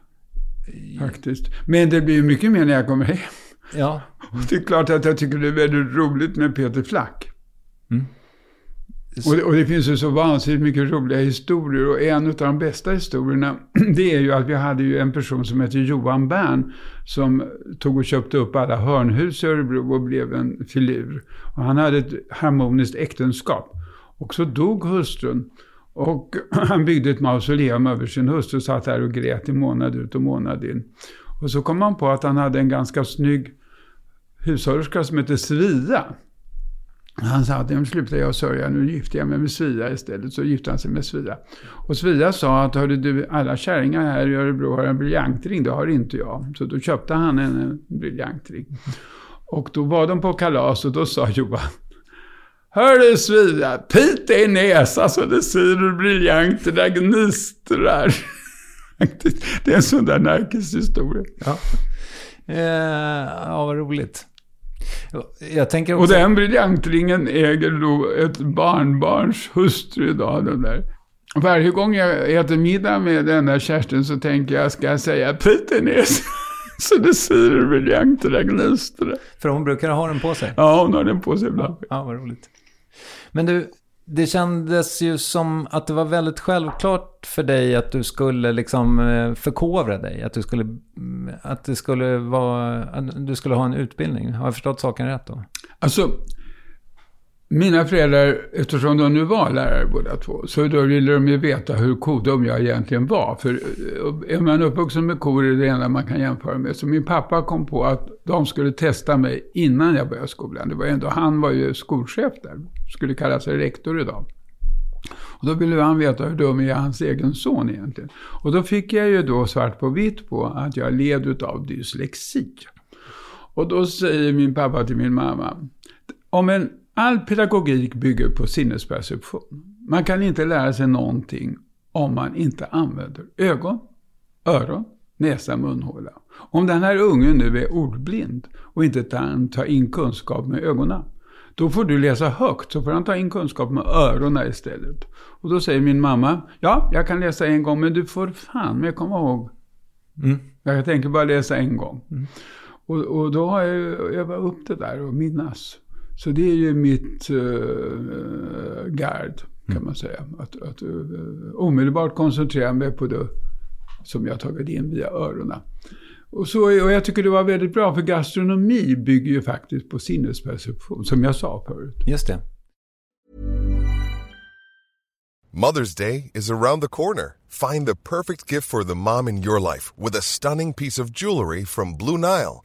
Faktiskt. Men det blir mycket mer när jag kommer hem. Ja. Och det är klart att jag tycker det är väldigt roligt med Peter Flack. Mm. Och det, och det, finns ju så vansinnigt mycket roliga historier och en av de bästa historierna det är ju att vi hade ju en person som heter Johan Bern som tog och köpte upp alla hörnhus i Örebro och blev en filur. Och han hade ett harmoniskt äktenskap. Och så dog hustrun. Och han byggde ett mausoleum över sin hustru och satt där och grät i månad ut och månad in. Och så kom han på att han hade en ganska snygg hushållerska som hette Svia. Han sa att nu slutar jag sörja, nu gifter jag mig med Svea istället. Så gifte han sig med Svea. Och Svea sa att hörde du, alla kärringar här i Örebro har en briljantring, det har inte jag. Så då köpte han en, en briljantring. Och då var de på kalas och då sa Johan, Hörru Svea, pita i näsa så det ser hur briljanterna gnistrar. det är en sån där närkeshistoria. Ja. Eh, ja, vad roligt. Också... Och den briljantringen äger då ett barnbarns hustru idag, den där. Varje gång jag äter middag med den där Kerstin så tänker jag, ska jag säga Pitenes? så det syr briljanterna gnistrar. För hon brukar ha den på sig? Ja, hon har den på sig ibland. Ja, ja vad roligt. Men du, det kändes ju som att det var väldigt självklart för dig att du skulle liksom eh, förkovra dig. Att du skulle, mm, att det skulle vara, att du skulle ha en utbildning. Har jag förstått saken rätt då? Alltså, mina föräldrar, eftersom de nu var lärare båda två, så då ville de ju veta hur kodum jag egentligen var. För eh, är man uppvuxen med kor är det enda man kan jämföra med. Så min pappa kom på att de skulle testa mig innan jag började skolan. Det var ändå, han var ju skolchef där, skulle kalla sig rektor idag. Och då ville han veta hur dum är hans egen son egentligen. Och då fick jag ju då svart på vitt på att jag led av dyslexi. Och då säger min pappa till min mamma, om en All pedagogik bygger på sinnesperception. Man kan inte lära sig någonting om man inte använder ögon, öron, näsa, munhåla. Om den här ungen nu är ordblind och inte kan ta in kunskap med ögonen, då får du läsa högt, så får han ta in kunskap med öronen istället. Och då säger min mamma, ja, jag kan läsa en gång, men du får fan med komma ihåg. Mm. Jag tänker bara läsa en gång. Mm. Och, och, då har jag övat upp det där och minnas. Så det är ju mitt uh, gard, kan mm. man säga. Att, att uh, omedelbart koncentrera mig på det som jag tagit in via öronen. Och, så, och jag tycker det var väldigt bra, för gastronomi bygger ju faktiskt på sinnesperception, som jag sa förut. Just det. Mother's Day is around the corner. Find the perfect gift for the mom in your life with a stunning piece of jewelry from Blue Nile.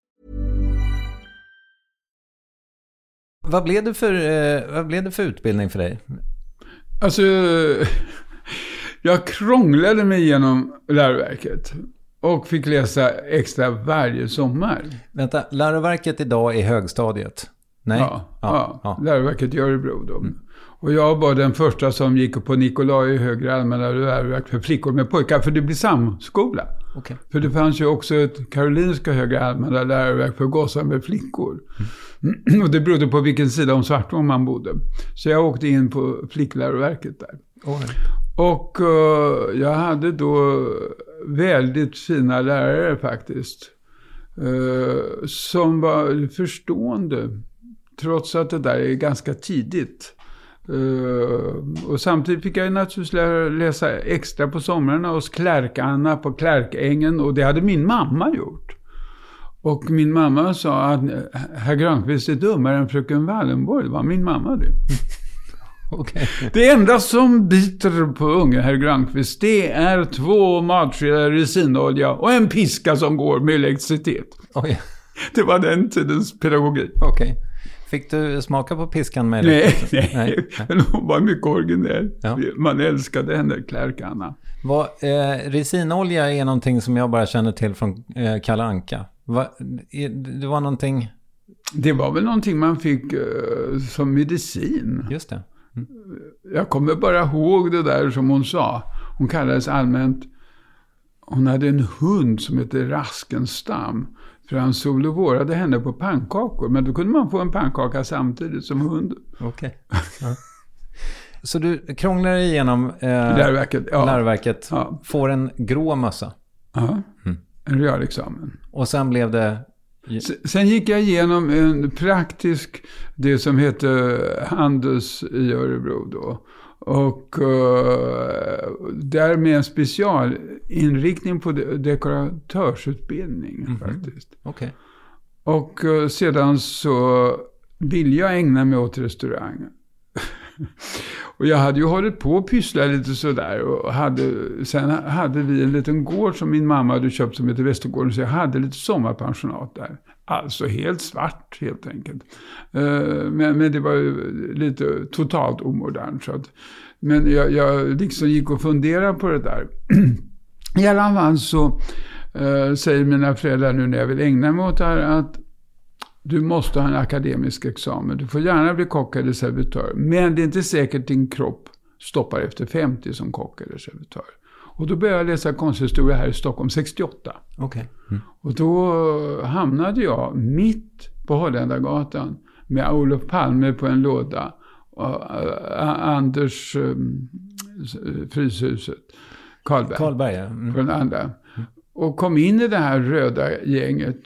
Vad blev, det för, eh, vad blev det för utbildning för dig? Alltså, jag krånglade mig igenom läroverket. Och fick läsa extra varje sommar. Vänta, läroverket idag är högstadiet? Nej? Ja, ja, ja. läroverket i Örebro då. Mm. Och jag var den första som gick på Nikolaj högre allmänna läroverk för flickor med pojkar. För det blir samskola. Okay. För det fanns ju också ett Karolinska högre allmänna läroverk för gossar med flickor. Mm. Och det berodde på vilken sida om Svartån man bodde. Så jag åkte in på flickläroverket där. Oh. Och uh, jag hade då väldigt fina lärare faktiskt. Uh, som var förstående. Trots att det där är ganska tidigt. Uh, och samtidigt fick jag naturligtvis läsa extra på somrarna hos Klärk-Anna på Klärkängen. Och det hade min mamma gjort. Och min mamma sa att herr Granqvist är dummare än fröken Wallenborg. Det var min mamma det. Okay. Det enda som biter på unge herr Granqvist, det är två matskedar resinolja och en piska som går med elektricitet. Oh, Det var den tidens pedagogik. Okay. Fick du smaka på piskan med nej, nej, nej, men hon var mycket originell. Ja. Man älskade henne, Klärk-Anna. eh, resinolja är någonting som jag bara känner till från eh, Kalle Anka. Va, det var någonting... Det var väl någonting man fick uh, som medicin. Just det. Mm. Jag kommer bara ihåg det där som hon sa. Hon kallades allmänt... Hon hade en hund som hette Raskenstam. För han solvårade henne på pannkakor. Men då kunde man få en pannkaka samtidigt som hund. Okej. Ja. Så du krånglar igenom eh, läroverket, ja. läroverket ja. får en grå mössa. Ja, mm. en realexamen. Och sen blev det? Sen gick jag igenom en praktisk, det som hette Handels i Örebro då. Och uh, där med en specialinriktning på dekoratörsutbildning mm -hmm. faktiskt. Okay. Och uh, sedan så ville jag ägna mig åt restaurang. och jag hade ju hållit på att pyssla lite sådär. Och hade, sen hade vi en liten gård som min mamma hade köpt som heter Västergården. Så jag hade lite sommarpensionat där. Alltså helt svart helt enkelt. Eh, men, men det var ju lite totalt omodernt. Så att, men jag, jag liksom gick och funderade på det där. I alla fall så eh, säger mina föräldrar nu när jag vill ägna mig åt det här att du måste ha en akademisk examen. Du får gärna bli kock eller servitör. Men det är inte säkert din kropp stoppar efter 50 som kock eller servitör. Och då började jag läsa konsthistoria här i Stockholm 68. Okay. Mm. Och då hamnade jag mitt på Holländargatan med Olof Palme på en låda. Och uh, Anders um, Fryshuset. Karlberg. Karlberg ja. Mm. Den andra. Och kom in i det här röda gänget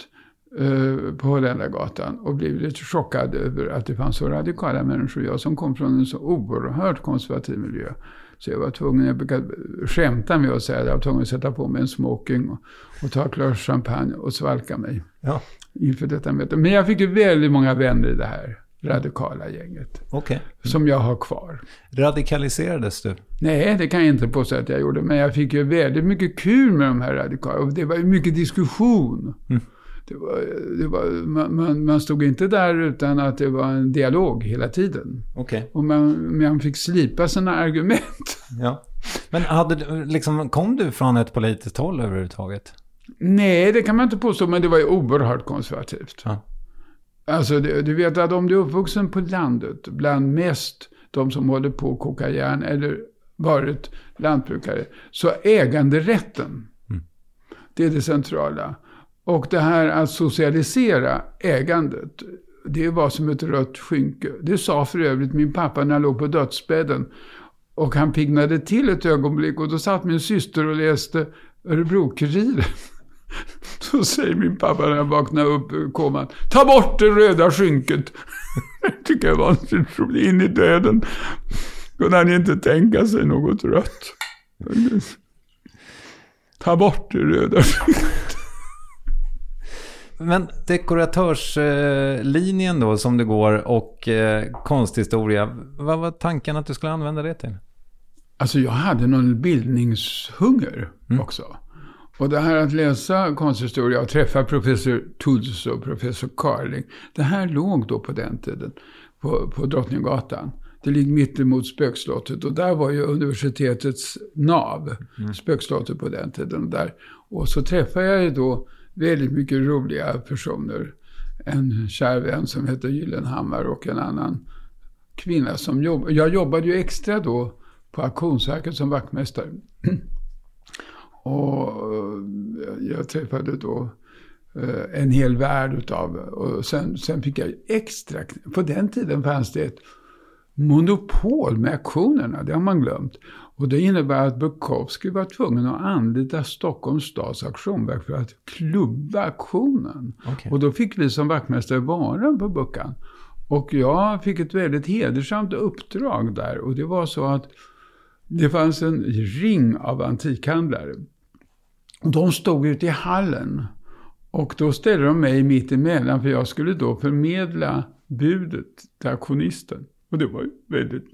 uh, på Holländargatan och blev lite chockad över att det fanns så radikala människor. Jag som kom från en så oerhört konservativ miljö. Så jag var tvungen, jag brukar skämta med att säga att jag var tvungen att sätta på mig en smoking och, och ta ett glas champagne och svalka mig. Ja. Inför detta möte. Men jag fick ju väldigt många vänner i det här radikala gänget. Okay. Som jag har kvar. Radikaliserades du? Nej, det kan jag inte påstå att jag gjorde. Men jag fick ju väldigt mycket kul med de här radikala. Och det var ju mycket diskussion. Mm. Det var, det var, man, man, stod inte där utan att det var en dialog hela tiden. Okay. Och man, man fick slipa sina argument. Ja. Men hade, liksom, kom du från ett politiskt håll överhuvudtaget? Nej, det kan man inte påstå, men det var ju oerhört konservativt. Ja. Alltså, du vet att om du är uppvuxen på landet, bland mest de som håller på att koka järn eller varit lantbrukare, så äganderätten, mm. det är det centrala. Och det här att socialisera ägandet, det var som ett rött skynke. Det sa för övrigt min pappa när han låg på dödsbädden. Och han pignade till ett ögonblick och då satt min syster och läste Örebro-Kuriren. Så säger min pappa när jag vaknar upp ur koman. Ta bort det röda skynket. Det tycker jag var en In i döden kunde han inte tänka sig något rött. Ta bort det röda skynket. Men dekoratörslinjen då som det går och eh, konsthistoria. Vad var tanken att du skulle använda det till? Alltså jag hade någon bildningshunger mm. också. Och det här att läsa konsthistoria och träffa professor Tuds och professor Carling. Det här låg då på den tiden på, på Drottninggatan. Det ligger mitt emot spökslottet och där var ju universitetets nav. Mm. Spökslottet på den tiden. Där. Och så träffade jag ju då väldigt mycket roliga personer. En kär vän som heter Gyllenhammar och en annan kvinna som jobbade. Jag jobbade ju extra då på auktionsverket som vaktmästare. och eh, jag träffade då eh, en hel värld utav, och sen, sen fick jag extra, på den tiden fanns det ett monopol med auktionerna, det har man glömt. Och det innebär att Bukowski var tvungen att anlita Stockholms stads auktionverk för att klubba auktionen. Okay. Och då fick vi som vaktmästare vara på Buckan. Och jag fick ett väldigt hedersamt uppdrag där. Och det var så att det fanns en ring av antikhandlare. De stod ute i hallen. Och då ställde de mig mitt emellan för jag skulle då förmedla budet till auktionisten. Och det var väldigt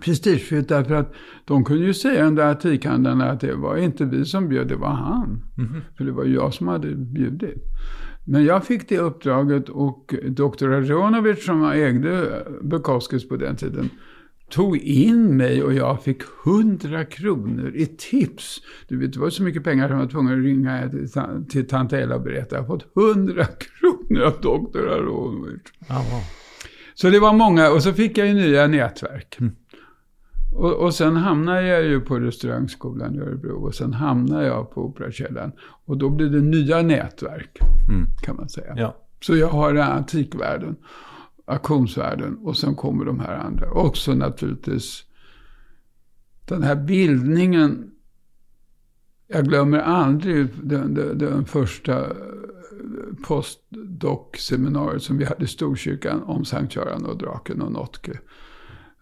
prestigefyllt därför att de kunde ju säga de där artikhandlarna att det var inte vi som bjöd, det var han. Mm. För det var jag som hade bjudit. Men jag fick det uppdraget och doktor Aronovic som ägde Bukowskis på den tiden tog in mig och jag fick 100 kronor i tips. Du vet, det var så mycket pengar att jag var tvungen att ringa till, till tant Ella och berätta. Jag har fått 100 kronor av doktor Aronovic. Så det var många, och så fick jag ju nya nätverk. Mm. Och, och sen hamnade jag ju på restaurangskolan i Örebro och sen hamnade jag på Operakällaren. Och då blev det nya nätverk, mm. kan man säga. Ja. Så jag har antikvärlden, auktionsvärlden och sen kommer de här andra. Också naturligtvis den här bildningen. Jag glömmer aldrig den, den, den första postdoc-seminariet som vi hade i Storkyrkan om Sankt Göran och draken och Notke.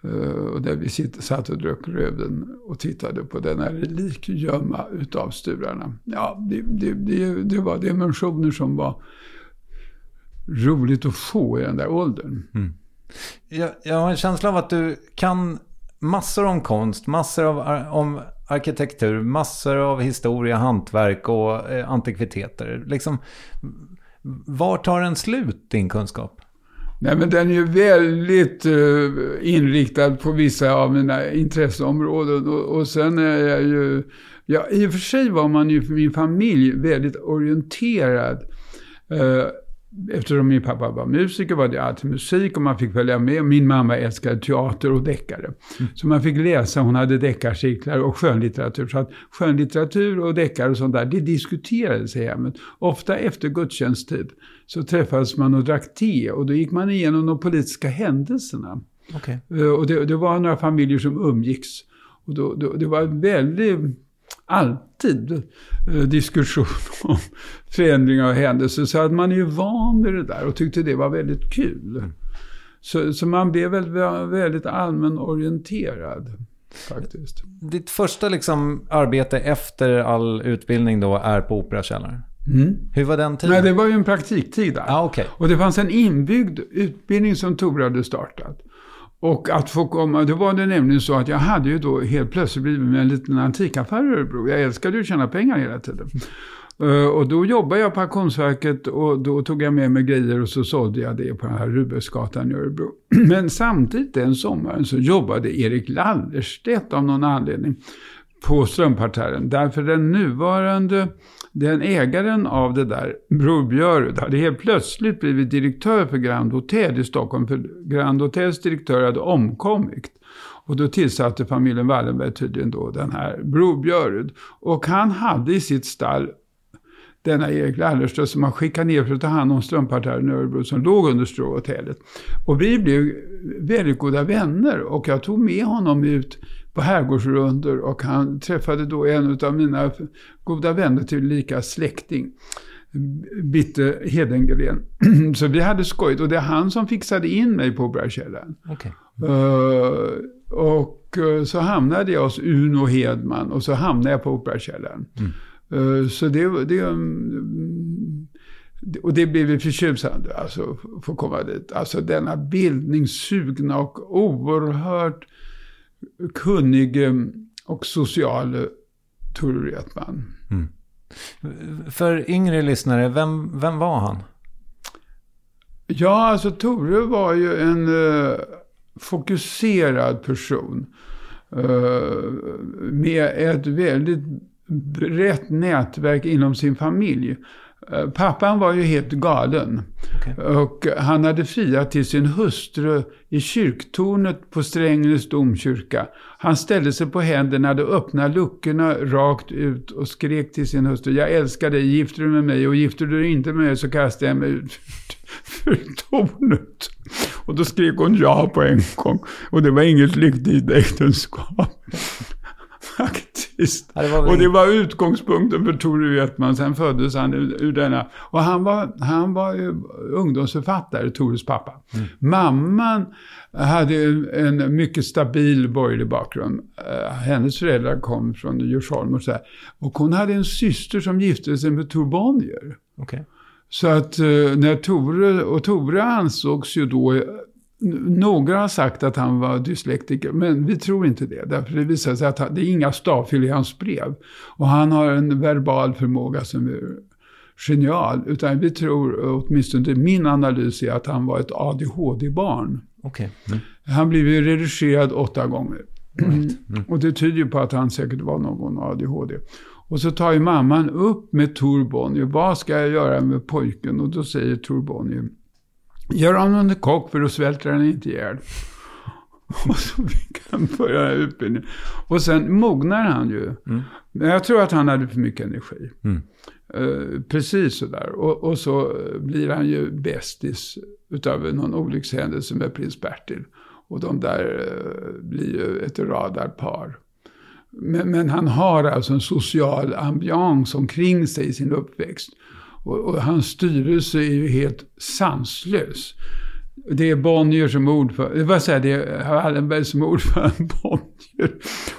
Eh, och där vi satt och drack röven och tittade på denna relikgömma utav sturarna. Ja, det, det, det, det, var dimensioner som var roligt att få i den där åldern. Mm. Jag, jag har en känsla av att du kan massor om konst, massor av, om arkitektur, massor av historia, hantverk och eh, antikviteter. Liksom, var tar den slut, din kunskap? Nej, men den är ju väldigt uh, inriktad på vissa av mina intresseområden. Och, och sen är jag ju Ja, i och för sig var man ju för min familj väldigt orienterad. Uh, eftersom min pappa var musiker var det alltid musik och man fick följa med. Min mamma älskade teater och deckare. Mm. Så man fick läsa, hon hade deckarcirklar och skönlitteratur. Så att skönlitteratur och deckare och sånt där, det diskuterades i hemmet. Ofta efter gudstjänsttid så träffades man och drack te och då gick man igenom de politiska händelserna. Okay. Eh, och det, det, var några familjer som umgicks. Och då, då, det var väldigt alltid eh, diskussion om förändringar och händelser. Så att man är ju van vid det där och tyckte det var väldigt kul. Så, så man blev väldigt, väldigt allmänorienterad. Faktiskt. Ditt första liksom, arbete efter all utbildning då är på Operakällaren? Mm. Hur var den tiden? Nej, det var ju en praktiktid där. Ah, okay. Och det fanns en inbyggd utbildning som Tor hade startat. Och att få komma, då var det nämligen så att jag hade ju då helt plötsligt blivit med en liten antikaffär i Örebro. Jag älskade ju att tjäna pengar hela tiden. Eh, och då jobbade jag på Auktionsverket och då tog jag med mig grejer och så sålde jag det på den här Rubensgatan i Örebro. Men samtidigt den sommaren så jobbade Erik Lallerstedt av någon anledning på strömparterren. Därför den nuvarande, den ägaren av det där, Bror Björud, hade helt plötsligt blivit direktör för Grand Hotel i Stockholm. För Grand Hotels direktör hade omkommit. Och då tillsatte familjen Wallenberg tydligen då den här Bror Björud. Och han hade i sitt stall denna Erik Lallerström som han skickade ner för att ta hand om strömparterren i Örebro som låg under Stråhotellet. Och vi blev väldigt goda vänner och jag tog med honom ut på herrgårdsrundor och han träffade då en av mina goda vänner till lika släkting. Bitte Hedengren. Så vi hade skojt och det är han som fixade in mig på Operakällaren. Okay. Uh, och uh, så hamnade jag hos Uno Hedman och så hamnade jag på Operakällaren. Mm. Uh, så det, det um, och det blev vi förtjusande, alltså, få komma dit. Alltså denna bildningssugna och oerhört kunnig eh, och social Tor Wretman. Mm. För yngre lyssnare, vem, vem var han? Ja, alltså Tore var ju en uh, fokuserad person. Uh, med ett väldigt brett nätverk inom sin familj. Eh, pappan var ju helt galen. Okay. Och han hade friat till sin hustru i kyrktornet på Strängnäs domkyrka. Han ställde sig på händerna, hade öppnat luckorna rakt ut och skrek till sin hustru. Jag älskar dig, gifter du med mig och gifter du inte med mig så kastar jag mig ut för tornet. Och då skrek hon ja på en gång. Och det var inget lyckligt äktenskap. Faktiskt. Ja, det och det var utgångspunkten för Tore Wretman. Sen föddes han ur, denna. Och han var, han var ju ungdomsförfattare, Tores pappa. Mm. Mamman hade en mycket stabil borgerlig bakgrund. Uh, hennes föräldrar kom från Djursholm och så här. Och hon hade en syster som gifte sig med Tor Bonnier. Okay. Så att uh, när Tore, och Tore ansågs ju då några har sagt att han var dyslektiker, men vi tror inte det. Därför det visar sig att det är inga stavfel i hans brev. Och han har en verbal förmåga som är genial. Utan vi tror, åtminstone min analys är att han var ett ADHD-barn. Okay. Mm. Han blev ju redigerad åtta gånger. Mm. Och det tyder ju på att han säkert var någon ADHD. Och så tar ju mamman upp med Tor Bonnier. Vad ska jag göra med pojken? Och då säger Tor Bonnier Gör honom till kock för då svälter han inte ihjäl. Och så fick han börja utbildningen. Och sen mognar han ju. Mm. Men jag tror att han hade för mycket energi. Mm. Uh, precis sådär. Och, och så blir han ju bästis utav någon olyckshändelse med prins Bertil. Och de där uh, blir ju ett radarpar. Men, men, han har alltså en social ambians omkring sig i sin uppväxt. Och, och hans styrelse är ju helt sanslös. Det är Bonnier som ordförande, vad säger det är Wallenberg som ordförande, Bonnier.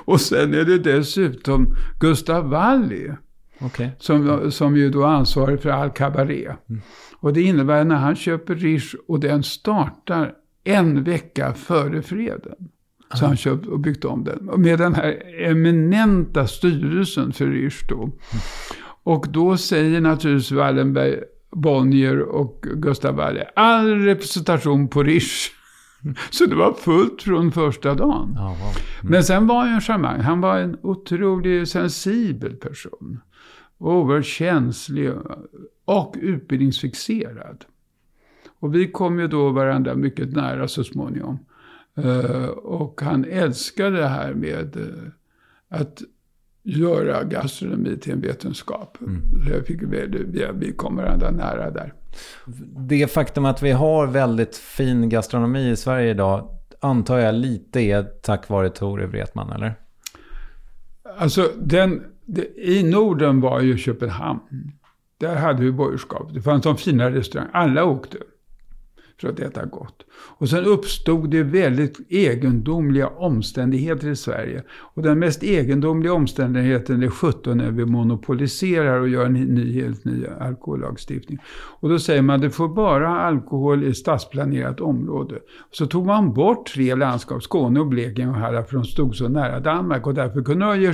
Och sen är det dessutom Gustav Walli. Okay. Som, som ju då ansvarig för all kabaré. Mm. Och det innebär när han köper Riche och den startar en vecka före freden. Så han köpt och byggt om den. Med den här eminenta styrelsen för Riche då. Och då säger naturligtvis Wallenberg, Bonnier och Gustav Waller, all representation på Riche. Så det var fullt från första dagen. Ja, wow. mm. Men sen var han en charmant. Han var en otroligt sensibel person. Oerhört känslig och utbildningsfixerad. Och vi kom ju då varandra mycket nära så småningom. Uh, och han älskade det här med uh, att göra gastronomi till en vetenskap. Mm. Så jag fick, vi, vi kom varandra nära där. Det faktum att vi har väldigt fin gastronomi i Sverige idag antar jag lite är tack vare Tore Wretman, eller? Alltså, den, det, i Norden var ju Köpenhamn. Där hade vi borgerskap. Det fanns de fina restauranger. Alla åkte för att äta gott. Och sen uppstod det väldigt egendomliga omständigheter i Sverige. Och den mest egendomliga omständigheten är 17 när vi monopoliserar och gör en ny, helt ny alkohollagstiftning. Och då säger man att det får bara ha alkohol i stadsplanerat område. Så tog man bort tre landskap, Skåne och Blekinge och Halland, för de stod så nära Danmark. Och därför kunde de ge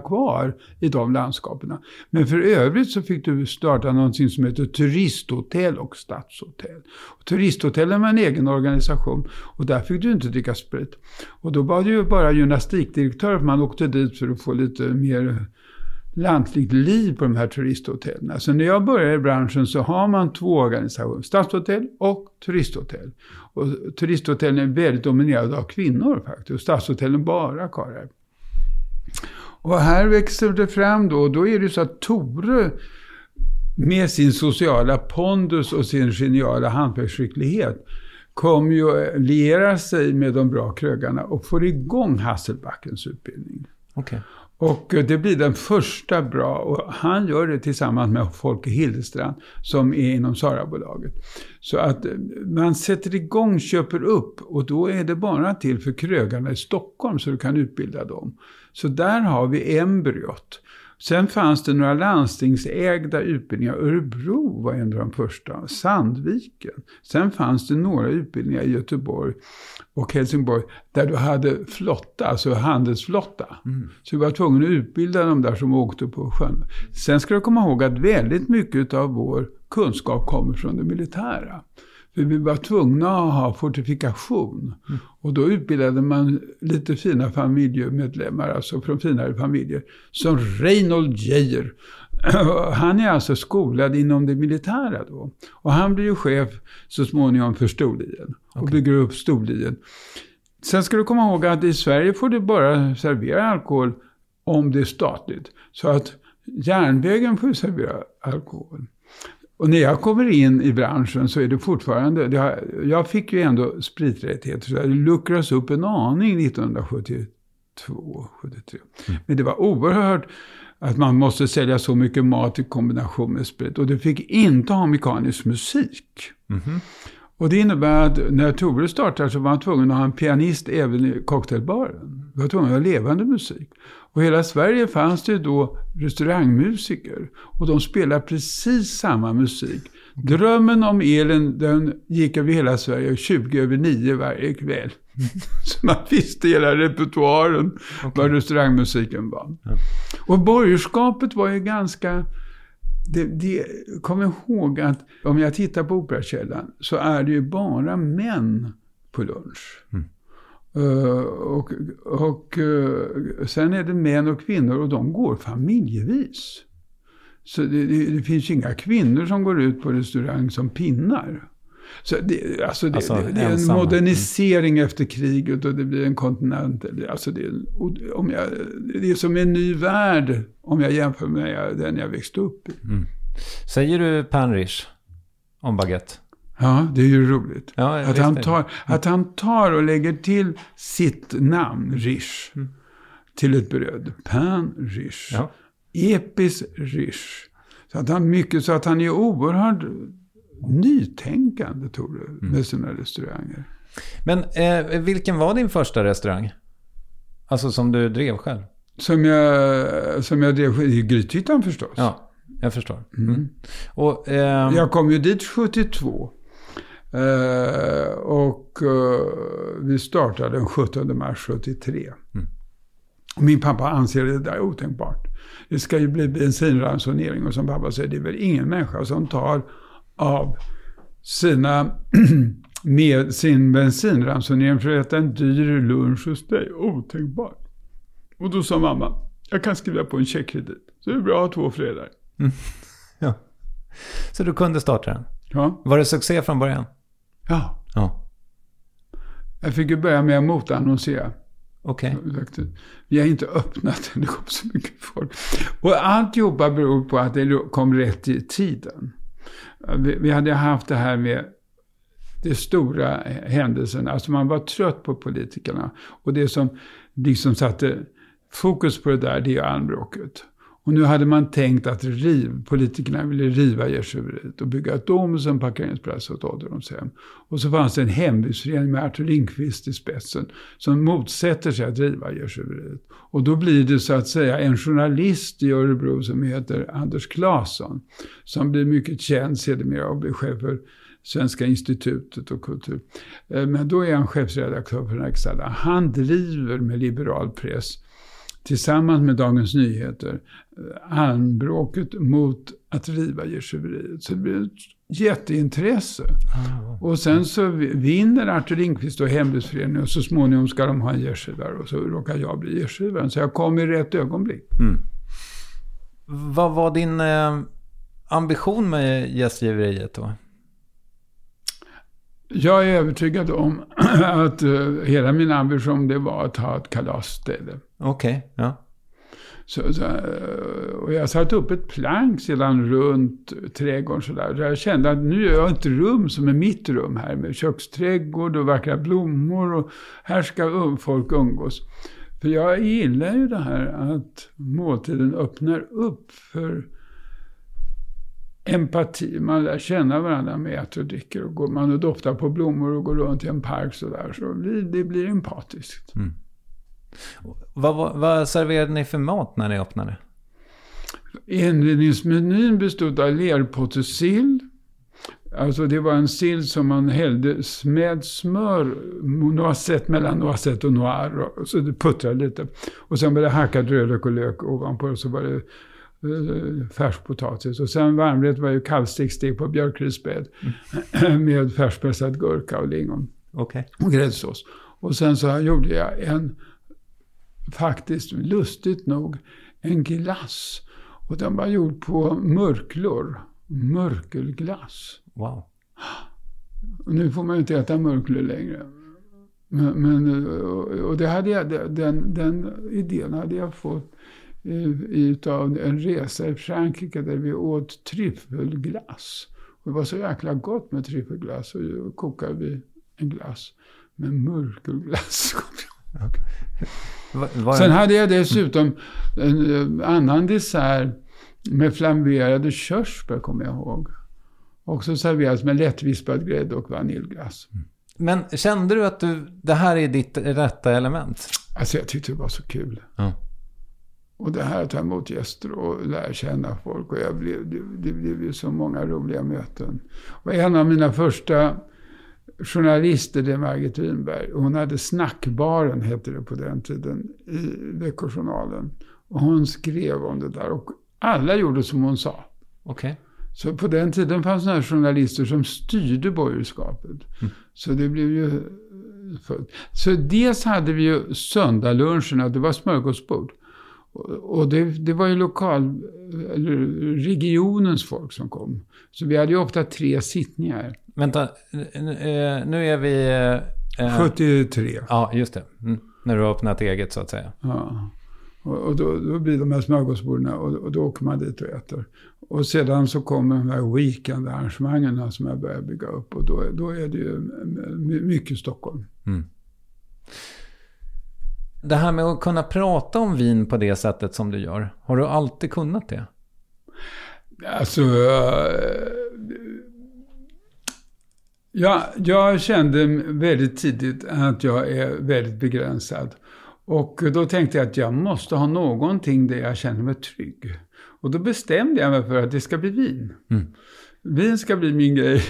kvar i de landskapen. Men för övrigt så fick du starta någonting som heter turisthotell och stadshotell. Och turisthotellen var en egen organisation och där fick du inte dricka sprit. Och då var det ju bara gymnastikdirektörer, för man åkte dit för att få lite mer lantligt liv på de här turisthotellen. Så när jag började i branschen så har man två organisationer, stadshotell och turisthotell. Och turisthotellen är väldigt dominerade av kvinnor faktiskt, och stadshotellen bara karlar. Och här växer det fram då, och då är det så att Tore med sin sociala pondus och sin geniala hantverksskicklighet kom ju att liera sig med de bra krögarna och får igång Hasselbackens utbildning. Okay. Och det blir den första bra, och han gör det tillsammans med Folke Hildestrand som är inom Sarabolaget. Så att man sätter igång, köper upp och då är det bara till för krögarna i Stockholm så du kan utbilda dem. Så där har vi embryot. Sen fanns det några landstingsägda utbildningar. Örebro var en av de första. Sandviken. Sen fanns det några utbildningar i Göteborg och Helsingborg där du hade flotta, alltså handelsflotta. Mm. Så vi var tvungna att utbilda de där som åkte på sjön. Sen ska du komma ihåg att väldigt mycket av vår kunskap kommer från det militära. Vi var tvungna att ha fortifikation. Mm. Och då utbildade man lite fina familjemedlemmar, alltså från finare familjer. Som Reinhold Geijer. Han är alltså skolad inom det militära då. Och han blir ju chef så småningom för Storlien. Och okay. bygger upp Storlien. Sen ska du komma ihåg att i Sverige får du bara servera alkohol om det är statligt. Så att järnvägen får servera alkohol. Och när jag kommer in i branschen så är det fortfarande, det har, jag fick ju ändå spriträttigheter så det luckras upp en aning 1972, 73. Mm. Men det var oerhört att man måste sälja så mycket mat i kombination med sprit. Och det fick inte ha mekanisk musik. Mm -hmm. Och det innebär att när Tore startade så var han tvungen att ha en pianist även i cocktailbaren. Vi var tvungna att ha levande musik. Och i hela Sverige fanns det då restaurangmusiker. Och de spelade precis samma musik. Drömmen om elen, den gick över hela Sverige 20 över 9 varje kväll. Så man visste hela repertoaren, okay. vad restaurangmusiken var. Ja. Och borgerskapet var ju ganska... Det, det, kom ihåg att om jag tittar på Operakällan så är det ju bara män på lunch. Mm. Uh, och, och uh, sen är det män och kvinnor och de går familjevis. Så det, det, det, finns inga kvinnor som går ut på restaurang som pinnar. Så det, alltså det, alltså, det, det är en modernisering mm. efter kriget och det blir en kontinent. Alltså det, om jag, det är som en ny värld om jag jämför med den jag växte upp i. Mm. Säger du Panrish om baguette? Ja, det är ju roligt. Ja, att, han tar, att han tar och lägger till sitt namn, Rish, mm. till ett bröd. Pan Rish. Ja. Epis Rish. Så att han, mycket, så att han är oerhört nytänkande, tror du, mm. med sina restauranger. Men eh, vilken var din första restaurang? Alltså som du drev själv? Som jag, som jag drev i Grythyttan förstås. Ja, jag förstår. Mm. Mm. Och, eh, jag kom ju dit 72. Eh, och uh, vi startade den 17 mars 73. Mm. Min pappa anser det där otänkbart. Det ska ju bli bensinransonering och som pappa säger, det är väl ingen människa som tar av sina med sin bensinransonering för att äta en dyr lunch hos dig. Otänkbart. Och då sa mamma, jag kan skriva på en checkkredit. Så det är bra att ha två föräldrar. Mm. Ja. Så du kunde starta den? Ja. Var det succé från början? Ja. Ja. Jag fick ju börja med att motannonsera. Okej. Okay. Vi har inte öppnat den, det kom så mycket folk. Och alltihopa beror på att det kom rätt i tiden. Vi, vi hade haft det här med de stora händelserna. Alltså man var trött på politikerna. Och det som liksom satte fokus på det där, det är armbråket. Och nu hade man tänkt att riv, politikerna ville riva gästgiveriet och bygga ett dom parkeringsplats och ett ålderdomshem. Och så fanns det en hembygdsförening med Artur Lindqvist i spetsen som motsätter sig att riva gästgiveriet. Och då blir det så att säga en journalist i Örebro som heter Anders Claesson som blir mycket känd sedermera och blir chef för Svenska institutet och kultur. Eh, men då är han chefsredaktör för Nextella. Han driver med liberal press tillsammans med Dagens Nyheter eh, armbråket mot att riva gästgiveriet. Så det blir ett jätteintresse. Ah. Och sen så vinner Artur Lindqvist och Hembygdsföreningen och så småningom ska de ha en gästgivare och så råkar jag bli gästgivaren. Så jag kom i rätt ögonblick. Mm. Vad var din eh, ambition med gästgiveriet då? Jag är övertygad om att uh, hela min ambition det var att ha ett kalasställe. Okej, okay, ja. Så, så, eh, och jag satte upp ett plank sedan runt trädgården sådär. Så jag kände att nu har jag ett rum som är mitt rum här med köksträdgård och vackra blommor och här ska um-, folk umgås. För jag gillar ju det här att måltiden öppnar upp för empati. Man lär känna varandra med att och dricker och går man och doftar på blommor och går runt i en park sådär. Så det blir empatiskt. Mm. Vad, vad, serverade ni för mat när ni öppnade? Inredningsmenyn bestod av lerpottesill. Alltså det var en sill som man hällde med smör, noisette mellan noisette och noir. Och så det puttrade lite. Och sen var det hackad rödlök och lök ovanpå. Och så var det eh, färskpotatis. Och sen varmrätt var ju kallsteksstek på björkrisbädd. Mm. med färskpressad gurka och lingon. Okay. Och gräddsås. Och sen så gjorde jag en faktiskt lustigt nog en glass. Och den var gjord på mörklor. Mörkelglass. Wow. Och nu får man ju inte äta mörklor längre. Men, men, och det hade jag, den, den idén hade jag fått utav en resa i Frankrike där vi åt tryffelglass. Och det var så jäkla gott med tryffelglass. Och då kokade vi en glass med mörkelglass. Okay. Sen hade jag dessutom en annan dessert med flamberade körsbär, kommer jag ihåg. Också serveras med lättvispad grädde och vaniljglass. Men kände du att du, det här är ditt rätta element? Alltså jag tyckte det var så kul. Mm. Och det här att ta emot gäster och lära känna folk. Och jag blev, det, det blev ju så många roliga möten. Och en av mina första journalister, det är Margit Winberg. Hon hade Snackbaren, hette det på den tiden, i Veckojournalen. Och hon skrev om det där. Och alla gjorde som hon sa. Okay. Så på den tiden fanns det journalister som styrde borgerskapet. Mm. Så det blev ju fullt. Så dels hade vi ju söndagsluncherna, det var smörgåsbord. Och det, det var ju lokal, eller regionens folk som kom. Så vi hade ju ofta tre sittningar. Vänta, nu är vi... Eh, 73. Ja, just det. Mm. När du har öppnat eget så att säga. Ja. Och, och då, då, blir de här smörgåsborden och, och, då åker man dit och äter. Och sedan så kommer de här weekendarrangemangen som jag börjar bygga upp. Och då, då är det ju mycket Stockholm. Mm. Det här med att kunna prata om vin på det sättet som du gör. Har du alltid kunnat det? Alltså... Ja, jag kände väldigt tidigt att jag är väldigt begränsad. Och då tänkte jag att jag måste ha någonting där jag känner mig trygg. Och då bestämde jag mig för att det ska bli vin. Mm. Vin ska bli min grej.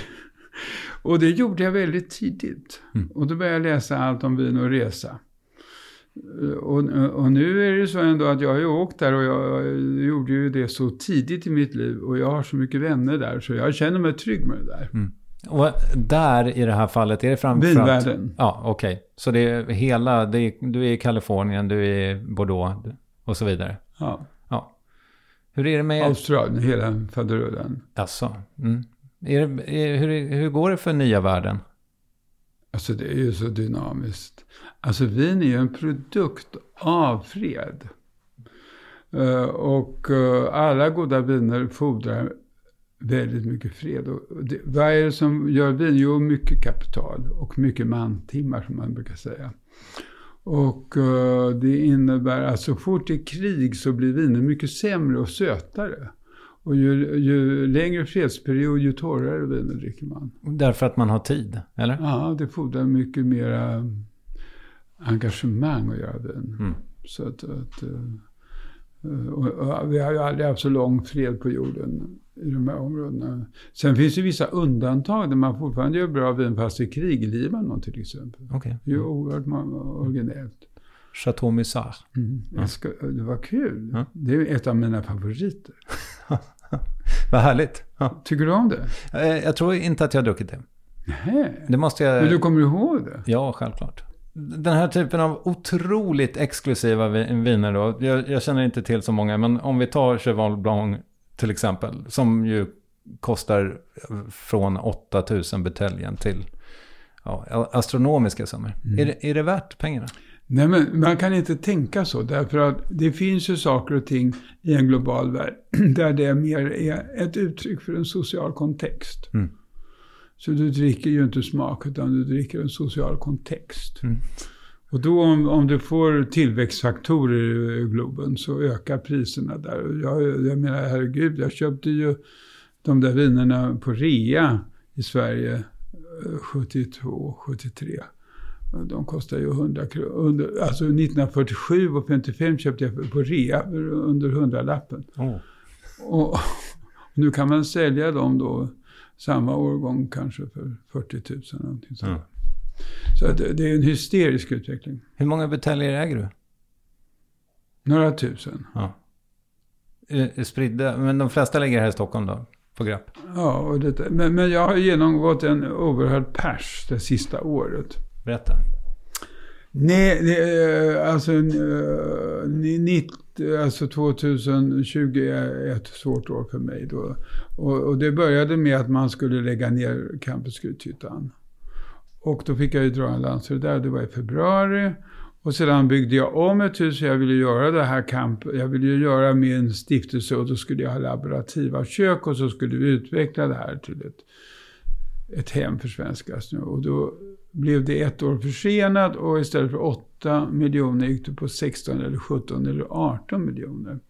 Och det gjorde jag väldigt tidigt. Mm. Och då började jag läsa allt om vin och resa. Och, och, nu är det så ändå att jag har ju åkt där och jag, gjorde ju det så tidigt i mitt liv. Och jag har så mycket vänner där så jag känner mig trygg med det där. Mm. Och där i det här fallet, är det framförallt... Vinvärlden. Ja, okej. Okay. Så det är hela, det är, du är i Kalifornien, du är i Bordeaux och så vidare. Ja. ja. Hur är det med... Australien, hela faderullen. Alltså. Mm. Är det, är, hur, hur går det för nya världen? Alltså det är ju så dynamiskt. Alltså vin är ju en produkt av fred. Uh, och uh, alla goda viner fordrar väldigt mycket fred. Och det, vad är det som gör vin? Jo, mycket kapital och mycket mantimmar som man brukar säga. Och uh, det innebär att så fort det är krig så blir viner mycket sämre och sötare. Och ju, ju längre fredsperiod, ju torrare viner dricker man. Därför att man har tid, eller? Ja, det fordrar mycket mera engagemang att göra vin. Mm. Så att, att uh, och, och vi har ju aldrig haft så lång fred på jorden i de här områdena. Sen finns det vissa undantag där man fortfarande gör bra vin fast är krig. Libanon till exempel. Okay. Det är ju oerhört originellt. Chateau Musard. Mm. Ja. Ska, det var kul. Ja. Det är ett av mina favoriter. Vad härligt. Ja. Tycker du om det? Eh, jag tror inte att jag har druckit det. Nej. Det måste jag... Men du kommer ihåg det? Ja, självklart. Den här typen av otroligt exklusiva viner då. Jag, jag känner inte till så många, men om vi tar Cheval Blanc till exempel. Som ju kostar från 8000 buteljen till ja, astronomiska summor. Mm. Är, det, är det värt pengarna? Nej, men man kan inte tänka så. Därför att det finns ju saker och ting i en global värld där det mer är ett uttryck för en social kontext. Mm. Så du dricker ju inte smak, utan du dricker en social kontext. Mm. Och då om, om du får tillväxtfaktorer i Globen så ökar priserna där. Jag, jag menar, herregud, jag köpte ju de där vinerna på rea i Sverige 72, eh, 73. De kostar ju 100 kronor. Alltså 1947 och 55 köpte jag på rea under 100-lappen. Oh. Och, och nu kan man sälja dem då samma årgång kanske för 40 000. Någonting sånt. Mm. Så det, det, är en hysterisk utveckling. Hur många buteljer äger du? Några tusen. Ja. Spridda, men de flesta ligger här i Stockholm då? På Grapp? Ja, och det, men, men jag har genomgått en oerhörd pers det sista året. Berätta. Nej, det, alltså, 90, alltså 2020 är ett svårt år för mig då. Och, och det började med att man skulle lägga ner Campus Grythyttan. Och då fick jag ju dra en lans för det där. Det var i februari. Och sedan byggde jag om ett hus. Jag ville göra det här kamp. Jag ville ju göra med en stiftelse och då skulle jag ha laborativa kök och så skulle vi utveckla det här till ett, ett hem för svenskar. Och då blev det ett år försenat och istället för 8 miljoner gick det på 16 eller 17 eller 18 miljoner.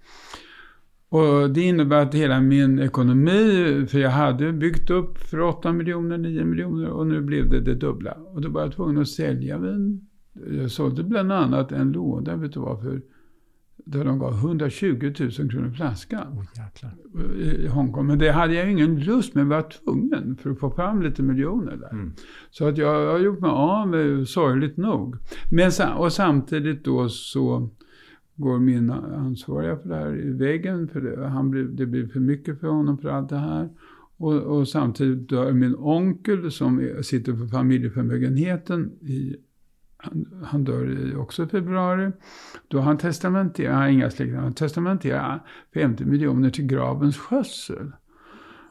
Och det innebär att hela min ekonomi, för jag hade byggt upp för 8 miljoner, 9 miljoner och nu blev det det dubbla. Och då var jag tvungen att sälja vin. Jag sålde bland annat en låda, vet du vad, för där de gav 120 000 kronor flaskan. Oh, I Hongkong. Men det hade jag ingen lust med, jag var tvungen för att få fram lite miljoner där. Mm. Så att jag har gjort mig av med, sorgligt nog. Men, och samtidigt då så går min ansvariga för det här i väggen. För det, han blev, det blev för mycket för honom för allt det här. Och, och samtidigt dör min onkel som sitter för familjeförmögenheten. I, han, han dör också i februari. Då han testamenterar, han har inga släktingar, han testamenterar 50 miljoner till gravens skötsel.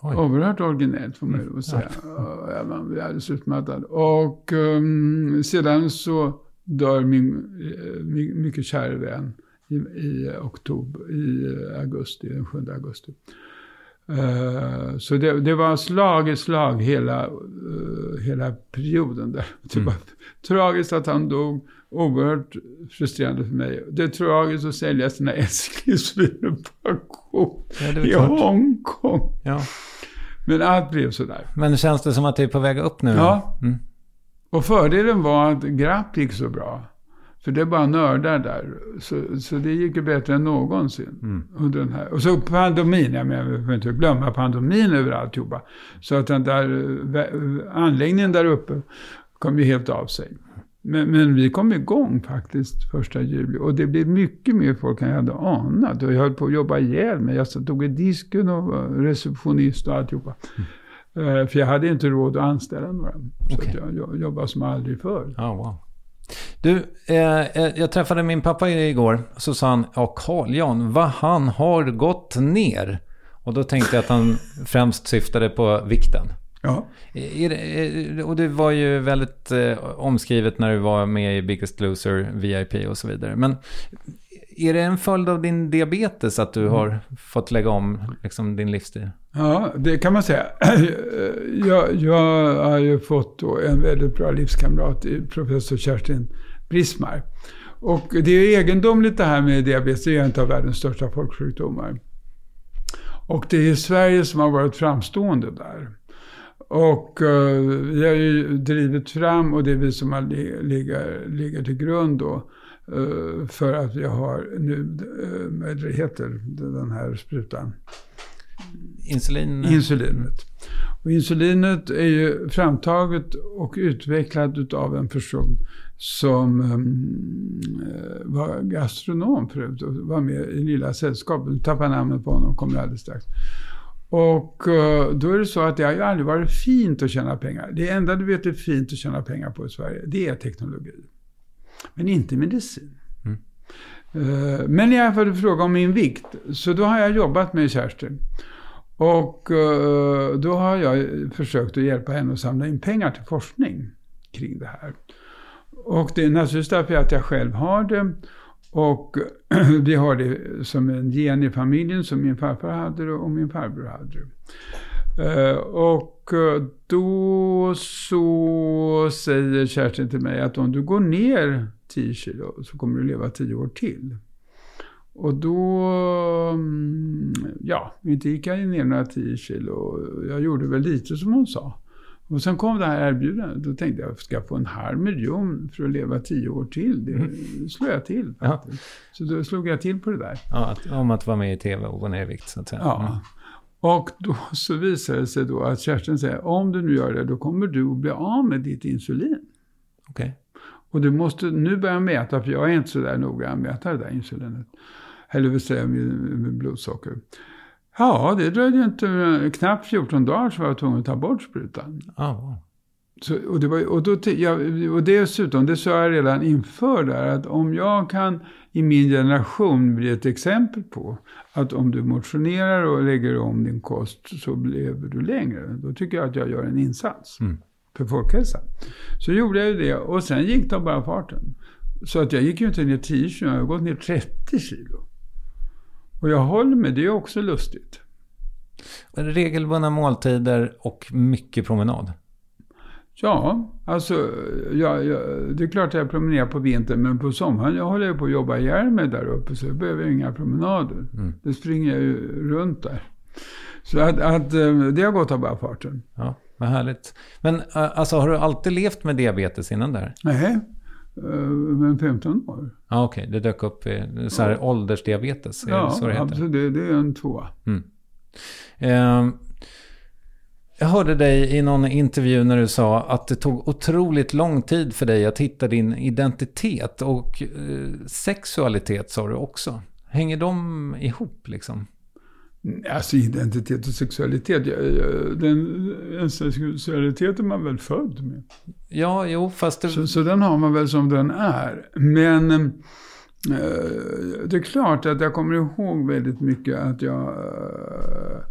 Oj. Oerhört originellt får man ju mm. säga. Ja. Man blir alldeles utmattad. Och um, sedan så dör min uh, mycket kära vän i, i oktober, i augusti, den 7 augusti. Uh, så det, det, var slag i slag hela, uh, hela perioden där. Det mm. var tragiskt att han dog, oerhört frustrerande för mig. Det är tragiskt att sälja sina älsklingsviner på auktion ja, i Hongkong. Ja. Men allt blev sådär. Men känns det som att det är på väg upp nu? Ja. Mm. Och fördelen var att Grapp gick så bra. För det är bara nördar där. Så, så det gick ju bättre än någonsin. Mm. Under den här. Och så pandemin, jag menar, vi får inte glömma pandemin över alltihopa. Så att den där anläggningen där uppe kom ju helt av sig. Men, men, vi kom igång faktiskt första juli. Och det blev mycket mer folk än jag hade anat. Och jag höll på att jobba ihjäl mig. Jag tog i disken och var receptionist och alltihopa. Mm. Eh, för jag hade inte råd att anställa några. Så okay. jag jobbade som aldrig förr. Oh, wow. Du, eh, eh, jag träffade min pappa igår. Så sa han, ja Carl Jan, vad han har gått ner. Och då tänkte jag att han främst syftade på vikten. Ja. Och det var ju väldigt eh, omskrivet när du var med i Biggest Loser, VIP och så vidare. Men är det en följd av din diabetes att du mm. har fått lägga om liksom, din livsstil? Ja, det kan man säga. Jag, jag har ju fått en väldigt bra livskamrat, professor Kerstin Brismar. Och det är egendomligt det här med diabetes, det är en av världens största folksjukdomar. Och det är Sverige som har varit framstående där. Och uh, vi har ju drivit fram, och det är vi som har ligger, ligger till grund då, för att vi har nu, uh, vad det heter, den här sprutan? Insulin. Insulinet. Och insulinet är ju framtaget och utvecklat av en person som um, var gastronom förut och var med i Lilla Sällskapet. Nu tappar namnet på honom, kommer alldeles strax. Och uh, då är det så att det har ju aldrig varit fint att tjäna pengar. Det enda du vet är fint att tjäna pengar på i Sverige, det är teknologi. Men inte medicin. Mm. Uh, men alla fall fråga om min vikt. Så då har jag jobbat med Kerstin. Och uh, då har jag försökt att hjälpa henne att samla in pengar till forskning kring det här. Och det är naturligtvis därför att jag själv har det. Och vi har det som en gen i familjen som min farfar hade det och min farbror hade det. Uh, och eh, då så säger Kerstin till mig att om du går ner 10 kilo så kommer du leva 10 år till. Och då, mm, ja, inte gick jag ner några 10 kilo. Jag gjorde väl lite som hon sa. Och sen kom det här erbjudandet. Då tänkte jag, ska jag få en halv miljon för att leva tio år till? Det mm. slår jag till. Ja. Så då slog jag till på det där. Ja, att, om att vara med i tv och gå ner i vikt så att säga. Ja. Och då så visade det sig då att Kerstin säger, om du nu gör det, då kommer du att bli av med ditt insulin. Okej. Okay. Och du måste nu börja mäta, för jag är inte så där noga att mäta det där insulinet. Eller vill säga med, med blodsocker. Ja, det dröjde inte knappt 14 dagar så var jag tvungen att ta bort sprutan. Oh. Så, och, det var, och, då, ja, och dessutom, det sa jag redan inför där, att om jag kan i min generation bli ett exempel på att om du motionerar och lägger om din kost så lever du längre. Då tycker jag att jag gör en insats mm. för folkhälsan. Så gjorde jag ju det och sen gick det bara farten. Så att jag gick ju inte ner 10 kilo, jag har gått ner 30 kilo. Och jag håller med, det är också lustigt. Regelbundna måltider och mycket promenad? Ja, alltså ja, ja, det är klart att jag promenerar på vintern, men på sommaren jag håller jag på att jobba ihjäl mig där uppe, så jag behöver inga promenader. Mm. Det springer jag ju runt där. Så att, att eh, det har gått av bara farten. Ja, vad härligt. Men eh, alltså, har du alltid levt med diabetes innan där? Nej, Eh, men 15 år. Ja, ah, okej. Okay. Det dök upp så här ja. åldersdiabetes? Ja, så det absolut. Det, det är en tvåa. Mm. Eh, jag hörde dig i någon intervju när du sa att det tog otroligt lång tid för dig att hitta din identitet och eh, sexualitet sa du också. Hänger de ihop liksom? Alltså identitet och sexualitet, den, sexualitet är man väl född med. Ja, jo, fast det... Så, så den har man väl som den är. Men eh, det är klart att jag kommer ihåg väldigt mycket att jag eh,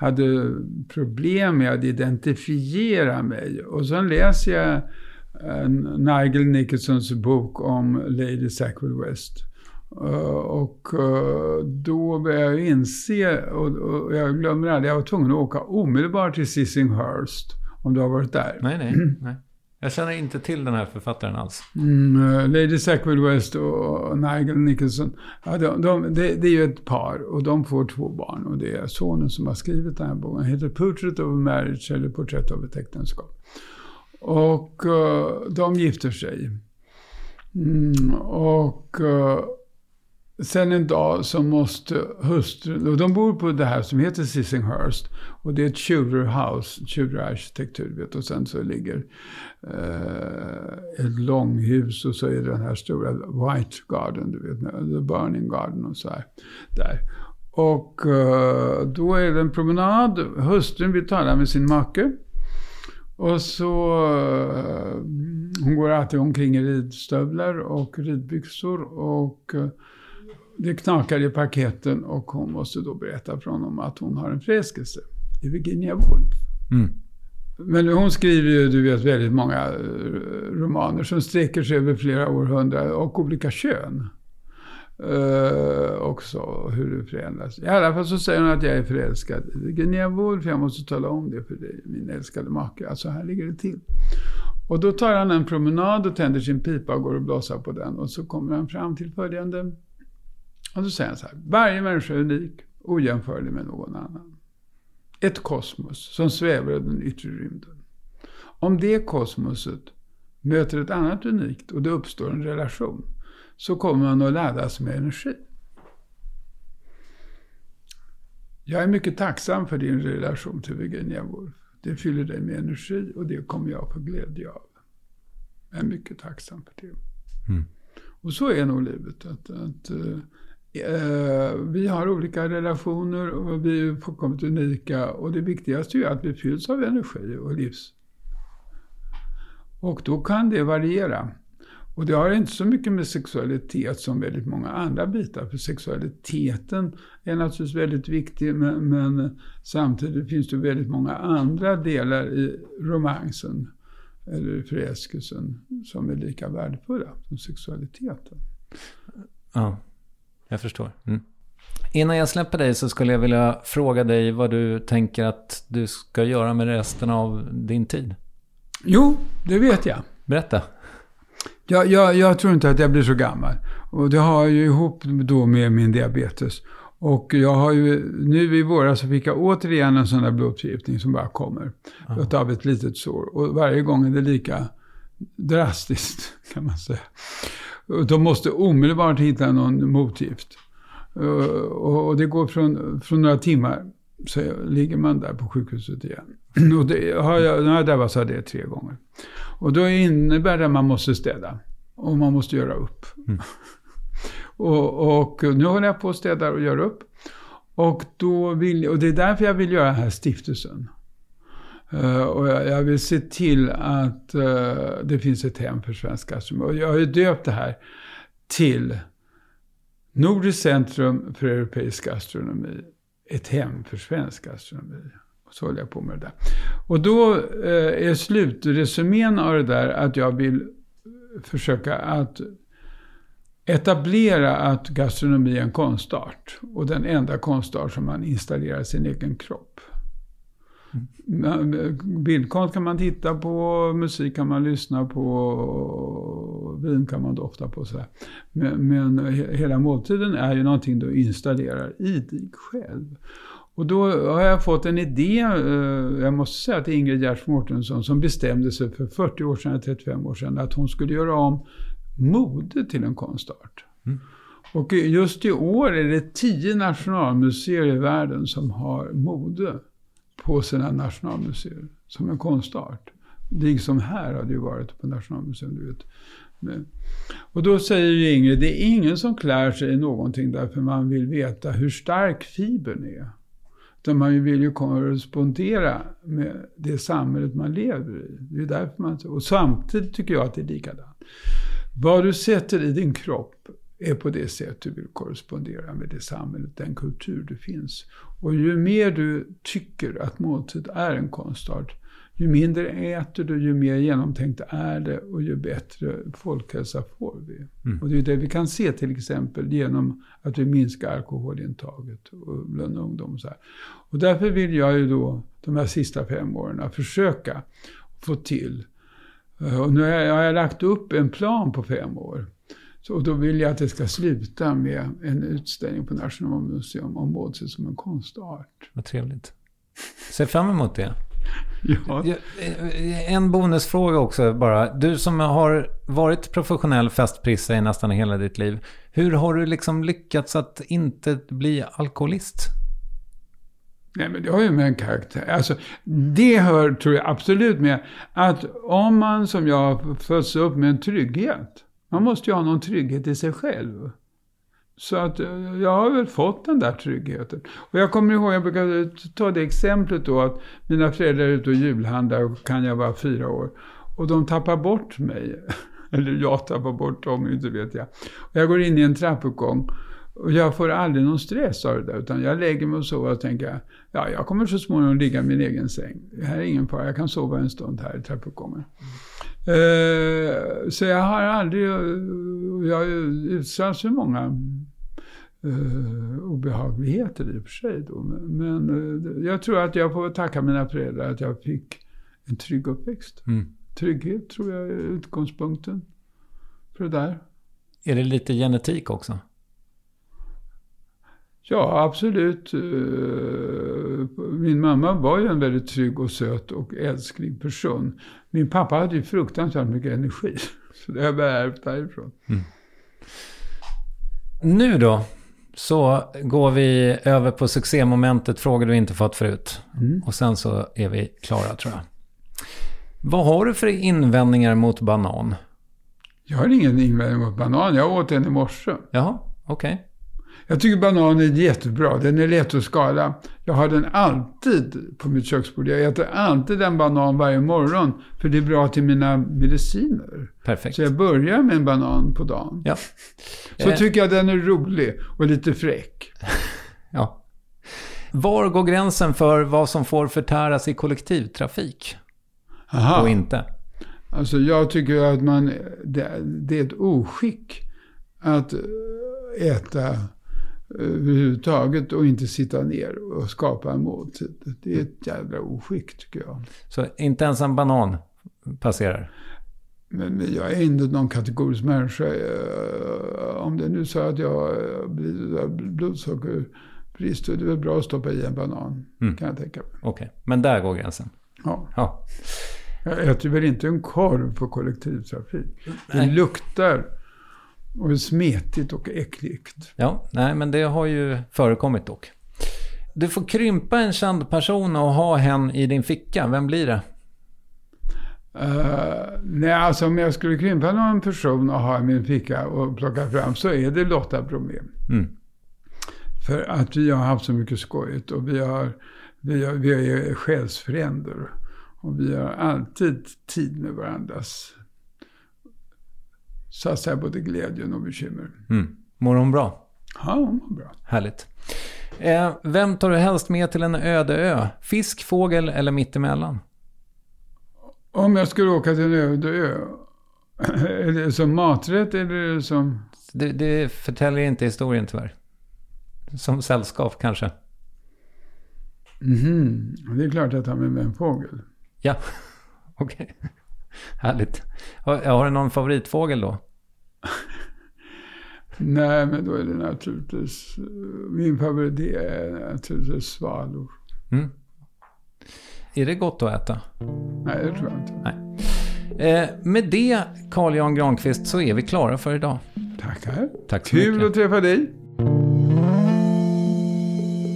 hade problem med att identifiera mig. Och sen läser jag eh, Nigel Nicholsons bok om Lady Sackville West. Uh, och uh, då började jag inse, och, och, jag glömmer aldrig, jag var tvungen att åka omedelbart till Sissinghurst. Om du har varit där. Nej, nej. nej. Jag känner inte till den här författaren alls. Mm, eh, Lady Sackville West och Nigel Nicholson. Ja, de, de, det, det, är ju ett par och de får två barn. Och det är sonen som har skrivit den här boken. Den heter Portrait of a Marriage eller Porträtt av ett äktenskap. Och eh, de gifter sig. Mm, och eh, Sen en dag så måste hustrun, och de bor på det här som heter Sissinghurst. Och det är ett Tudor House, Tudor arkitektur vet Och sen så ligger eh, ett långhus och så är det den här stora White Garden, du vet, The Burning Garden och så här. Där. Och eh, då är det en promenad. Hustrun vill tala med sin make. Och så, uh, hon går alltid omkring i ridstövlar och ridbyxor. Och eh, det knakar i paketen och hon måste då berätta för honom att hon har en förälskelse i Virginia Woolf. Mm. Men hon skriver ju, du vet, väldigt många romaner som sträcker sig över flera århundraden och olika kön. Uh, också hur det förändras. I alla fall så säger hon att jag är förälskad i Virginia Woolf. Jag måste tala om det för dig, min älskade make. Alltså här ligger det till. Och då tar han en promenad och tänder sin pipa och går och blåser på den. Och så kommer han fram till följande. Och så säger han så här. Varje människa är unik, ojämförlig med någon annan. Ett kosmos som svävar i den yttre rymden. Om det kosmoset möter ett annat unikt och det uppstår en relation så kommer man att laddas med energi. Jag är mycket tacksam för din relation till Virginia Woolf. Det fyller dig med energi och det kommer jag få glädje av. Jag är mycket tacksam för det. Mm. Och så är nog livet. Att, att äh, Eh, vi har olika relationer och vi är fullkomligt unika. Och det viktigaste är att vi fylls av energi och livs. Och då kan det variera. Och det har inte så mycket med sexualitet som väldigt många andra bitar. För sexualiteten är naturligtvis väldigt viktig men, men samtidigt finns det väldigt många andra delar i romansen eller förälskelsen som är lika värdefulla som sexualiteten. Ja, jag förstår. Mm. Innan jag släpper dig så skulle jag vilja fråga dig vad du tänker att du ska göra med resten av din tid. Jo, det vet jag. Berätta. Jag, jag, jag, tror inte att jag blir så gammal. Och det har ju ihop då med min diabetes. Och jag har ju, nu i våras så fick jag återigen en sån där blodförgiftning som bara kommer. Aha. Av ett litet sår. Och varje gång är det lika drastiskt kan man säga. De måste omedelbart hitta någon motgift. Och det går från, från några timmar så ligger man där på sjukhuset igen. Och det har jag, jag drabbats av det tre gånger. Och då innebär det att man måste städa. Och man måste göra upp. Mm. och, och, nu håller jag på att städa och göra upp. Och, då vill, och det är därför jag vill göra den här stiftelsen. Uh, och jag, jag, vill se till att uh, det finns ett hem för svensk gastronomi. Och jag har ju döpt det här till Nordiskt centrum för europeisk gastronomi. Ett hem för svensk gastronomi. Och så håller jag på med det där. Och då eh, är slutresumén av det där att jag vill försöka att etablera att gastronomi är en konstart. Och den enda konstart som man installerar i sin egen kropp. Mm. Bildkonst kan man titta på, musik kan man lyssna på, vin kan man dofta på. Så men, men, hela måltiden är ju någonting du installerar i dig själv. Och då har jag fått en idé, eh, jag måste säga till Ingrid Gers Mårtensson, som bestämde sig för 40 år sedan, 35 år sedan, att hon skulle göra om mode till en konstart. Mm. Och just i år är det tio nationalmuseer i världen som har mode på sina nationalmuseer som en konstart. Liksom här har det ju varit på Nationalmuseum, du vet. Och då säger ju Ingrid, det är ingen som klär sig i någonting därför man vill veta hur stark fibern är. Utan man vill ju korrespondera med det samhället man lever i. Det är därför man, och samtidigt tycker jag att det är likadant. Vad du sätter i din kropp är på det sätt du vill korrespondera med det samhället, den kultur du finns. Och ju mer du tycker att måltid är en konstart, ju mindre äter du, ju mer genomtänkt är det och ju bättre folkhälsa får vi. Mm. Och det är det vi kan se till exempel genom att vi minskar alkoholintaget bland ungdom. Och, så här. och därför vill jag ju då de här sista fem åren försöka få till, och nu har jag, har jag lagt upp en plan på fem år. Så då vill jag att det ska sluta med en utställning på Nationalmuseum om Båtsö som en konstart. Vad trevligt. Ser fram emot det. Ja. En bonusfråga också bara. Du som har varit professionell festprissa i nästan hela ditt liv. Hur har du liksom lyckats att inte bli alkoholist? Nej, men det har ju med en karaktär. Alltså, det hör, tror jag, absolut med att om man som jag föds upp med en trygghet. Man måste ju ha någon trygghet i sig själv. Så att eh, jag har väl fått den där tryggheten. Och jag kommer ihåg, jag brukar ta det exemplet då att mina föräldrar är ute och julhandlar och kan jag vara fyra år. Och de tappar bort mig. Eller jag tappar bort dem, inte vet jag. Och jag går in i en trappuppgång. Och jag får aldrig någon stress av det där. Utan jag lägger mig och sover och tänker, ja jag kommer så småningom ligga i min egen säng. Det här är ingen fara, jag kan sova en stund här i trappuppgången. Mm. så jag har aldrig, jag har utsatts för många uh, obehagligheter i och för sig. Då. Men uh, jag tror att jag får tacka mina föräldrar att jag fick en trygg uppväxt. Mm. Trygghet tror jag är utgångspunkten för det där. Är det lite genetik också? Ja, absolut. Eh, min mamma var ju en väldigt trygg och söt och älsklig person. Min pappa hade ju fruktansvärt mycket energi. Så det har jag ärvt därifrån. Mm. Nu då, så går vi över på succémomentet frågor du inte fått förut. Mm. Och sen så är vi klara tror jag. Vad har du för invändningar mot banan? Jag har ingen invändning mot banan. Jag åt en i morse. Jaha, okej. Okay. Jag tycker banan är jättebra. Den är lätt att skala. Jag har den alltid på mitt köksbord. Jag äter alltid en banan varje morgon. För det är bra till mina mediciner. Perfekt. Så jag börjar med en banan på dagen. Ja. Så eh. tycker jag den är rolig och lite fräck. ja. Var går gränsen för vad som får förtäras i kollektivtrafik? Aha. Och inte? Alltså jag tycker att man, det, det är ett oskick att äta överhuvudtaget och inte sitta ner och skapa en måltid. Det är ett jävla oskick tycker jag. Så inte ens en banan passerar? Men, jag är inte någon kategorisk människa. Eh, om det är nu så att jag har blodsockerbrist så är det väl bra att stoppa i en banan. Mm. Kan jag tänka mig. Okej, okay. men där går gränsen? Ja. ja. Jag äter väl inte en korv på kollektivtrafik. Det luktar och smetigt och äckligt. Ja, nej men det har ju förekommit dock. Du får krympa en känd person och ha hen i din ficka. Vem blir det? Uh, nej, alltså om jag skulle krympa någon person och ha i min ficka och plocka fram så är det Lotta Bromé. Mm. För att vi har haft så mycket skojigt och vi, har, vi, har, vi är själsfränder. Och vi har alltid tid med varandras så att säga både glädjen och bekymmer. Mm. Mår hon bra? Ja, hon mår bra. Härligt. Eh, vem tar du helst med till en öde ö? Fisk, fågel eller mittemellan? Om jag skulle åka till en öde ö, är det som maträtt eller är det som... Det, det förtäljer inte historien tyvärr. Som sällskap kanske. Mm, det är klart att jag tar med en fågel. Ja, okej. Okay. Härligt. Har, har du någon favoritfågel då? Nej, men då är det naturligtvis... Min favorit är naturligtvis svalor. Mm. Är det gott att äta? Nej, det tror jag inte. Nej. Eh, med det, Carl Jan Granqvist, så är vi klara för idag. Tackar. Tack så Kul mycket. att träffa dig.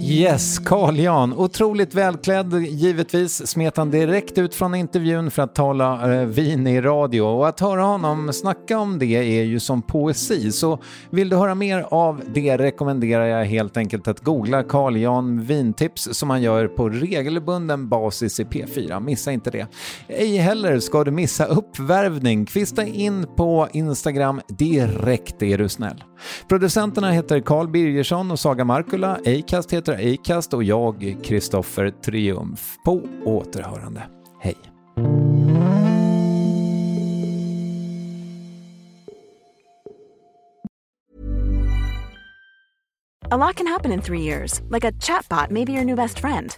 Yes, Carl Jan. Otroligt välklädd, givetvis. Smet han direkt ut från intervjun för att tala eh, vin i radio. Och att höra honom snacka om det är ju som poesi. Så vill du höra mer av det rekommenderar jag helt enkelt att googla Carl Jan vintips som han gör på regelbunden basis i P4. Missa inte det. Ej heller ska du missa uppvärvning. Kvista in på Instagram direkt är du snäll. Producenterna heter Carl Birgersson och Saga Markula. Acast heter Acast och jag, Kristoffer Triumf. På återhörande. Hej! A lot can happen in three years, like a chatbot may be your new best friend.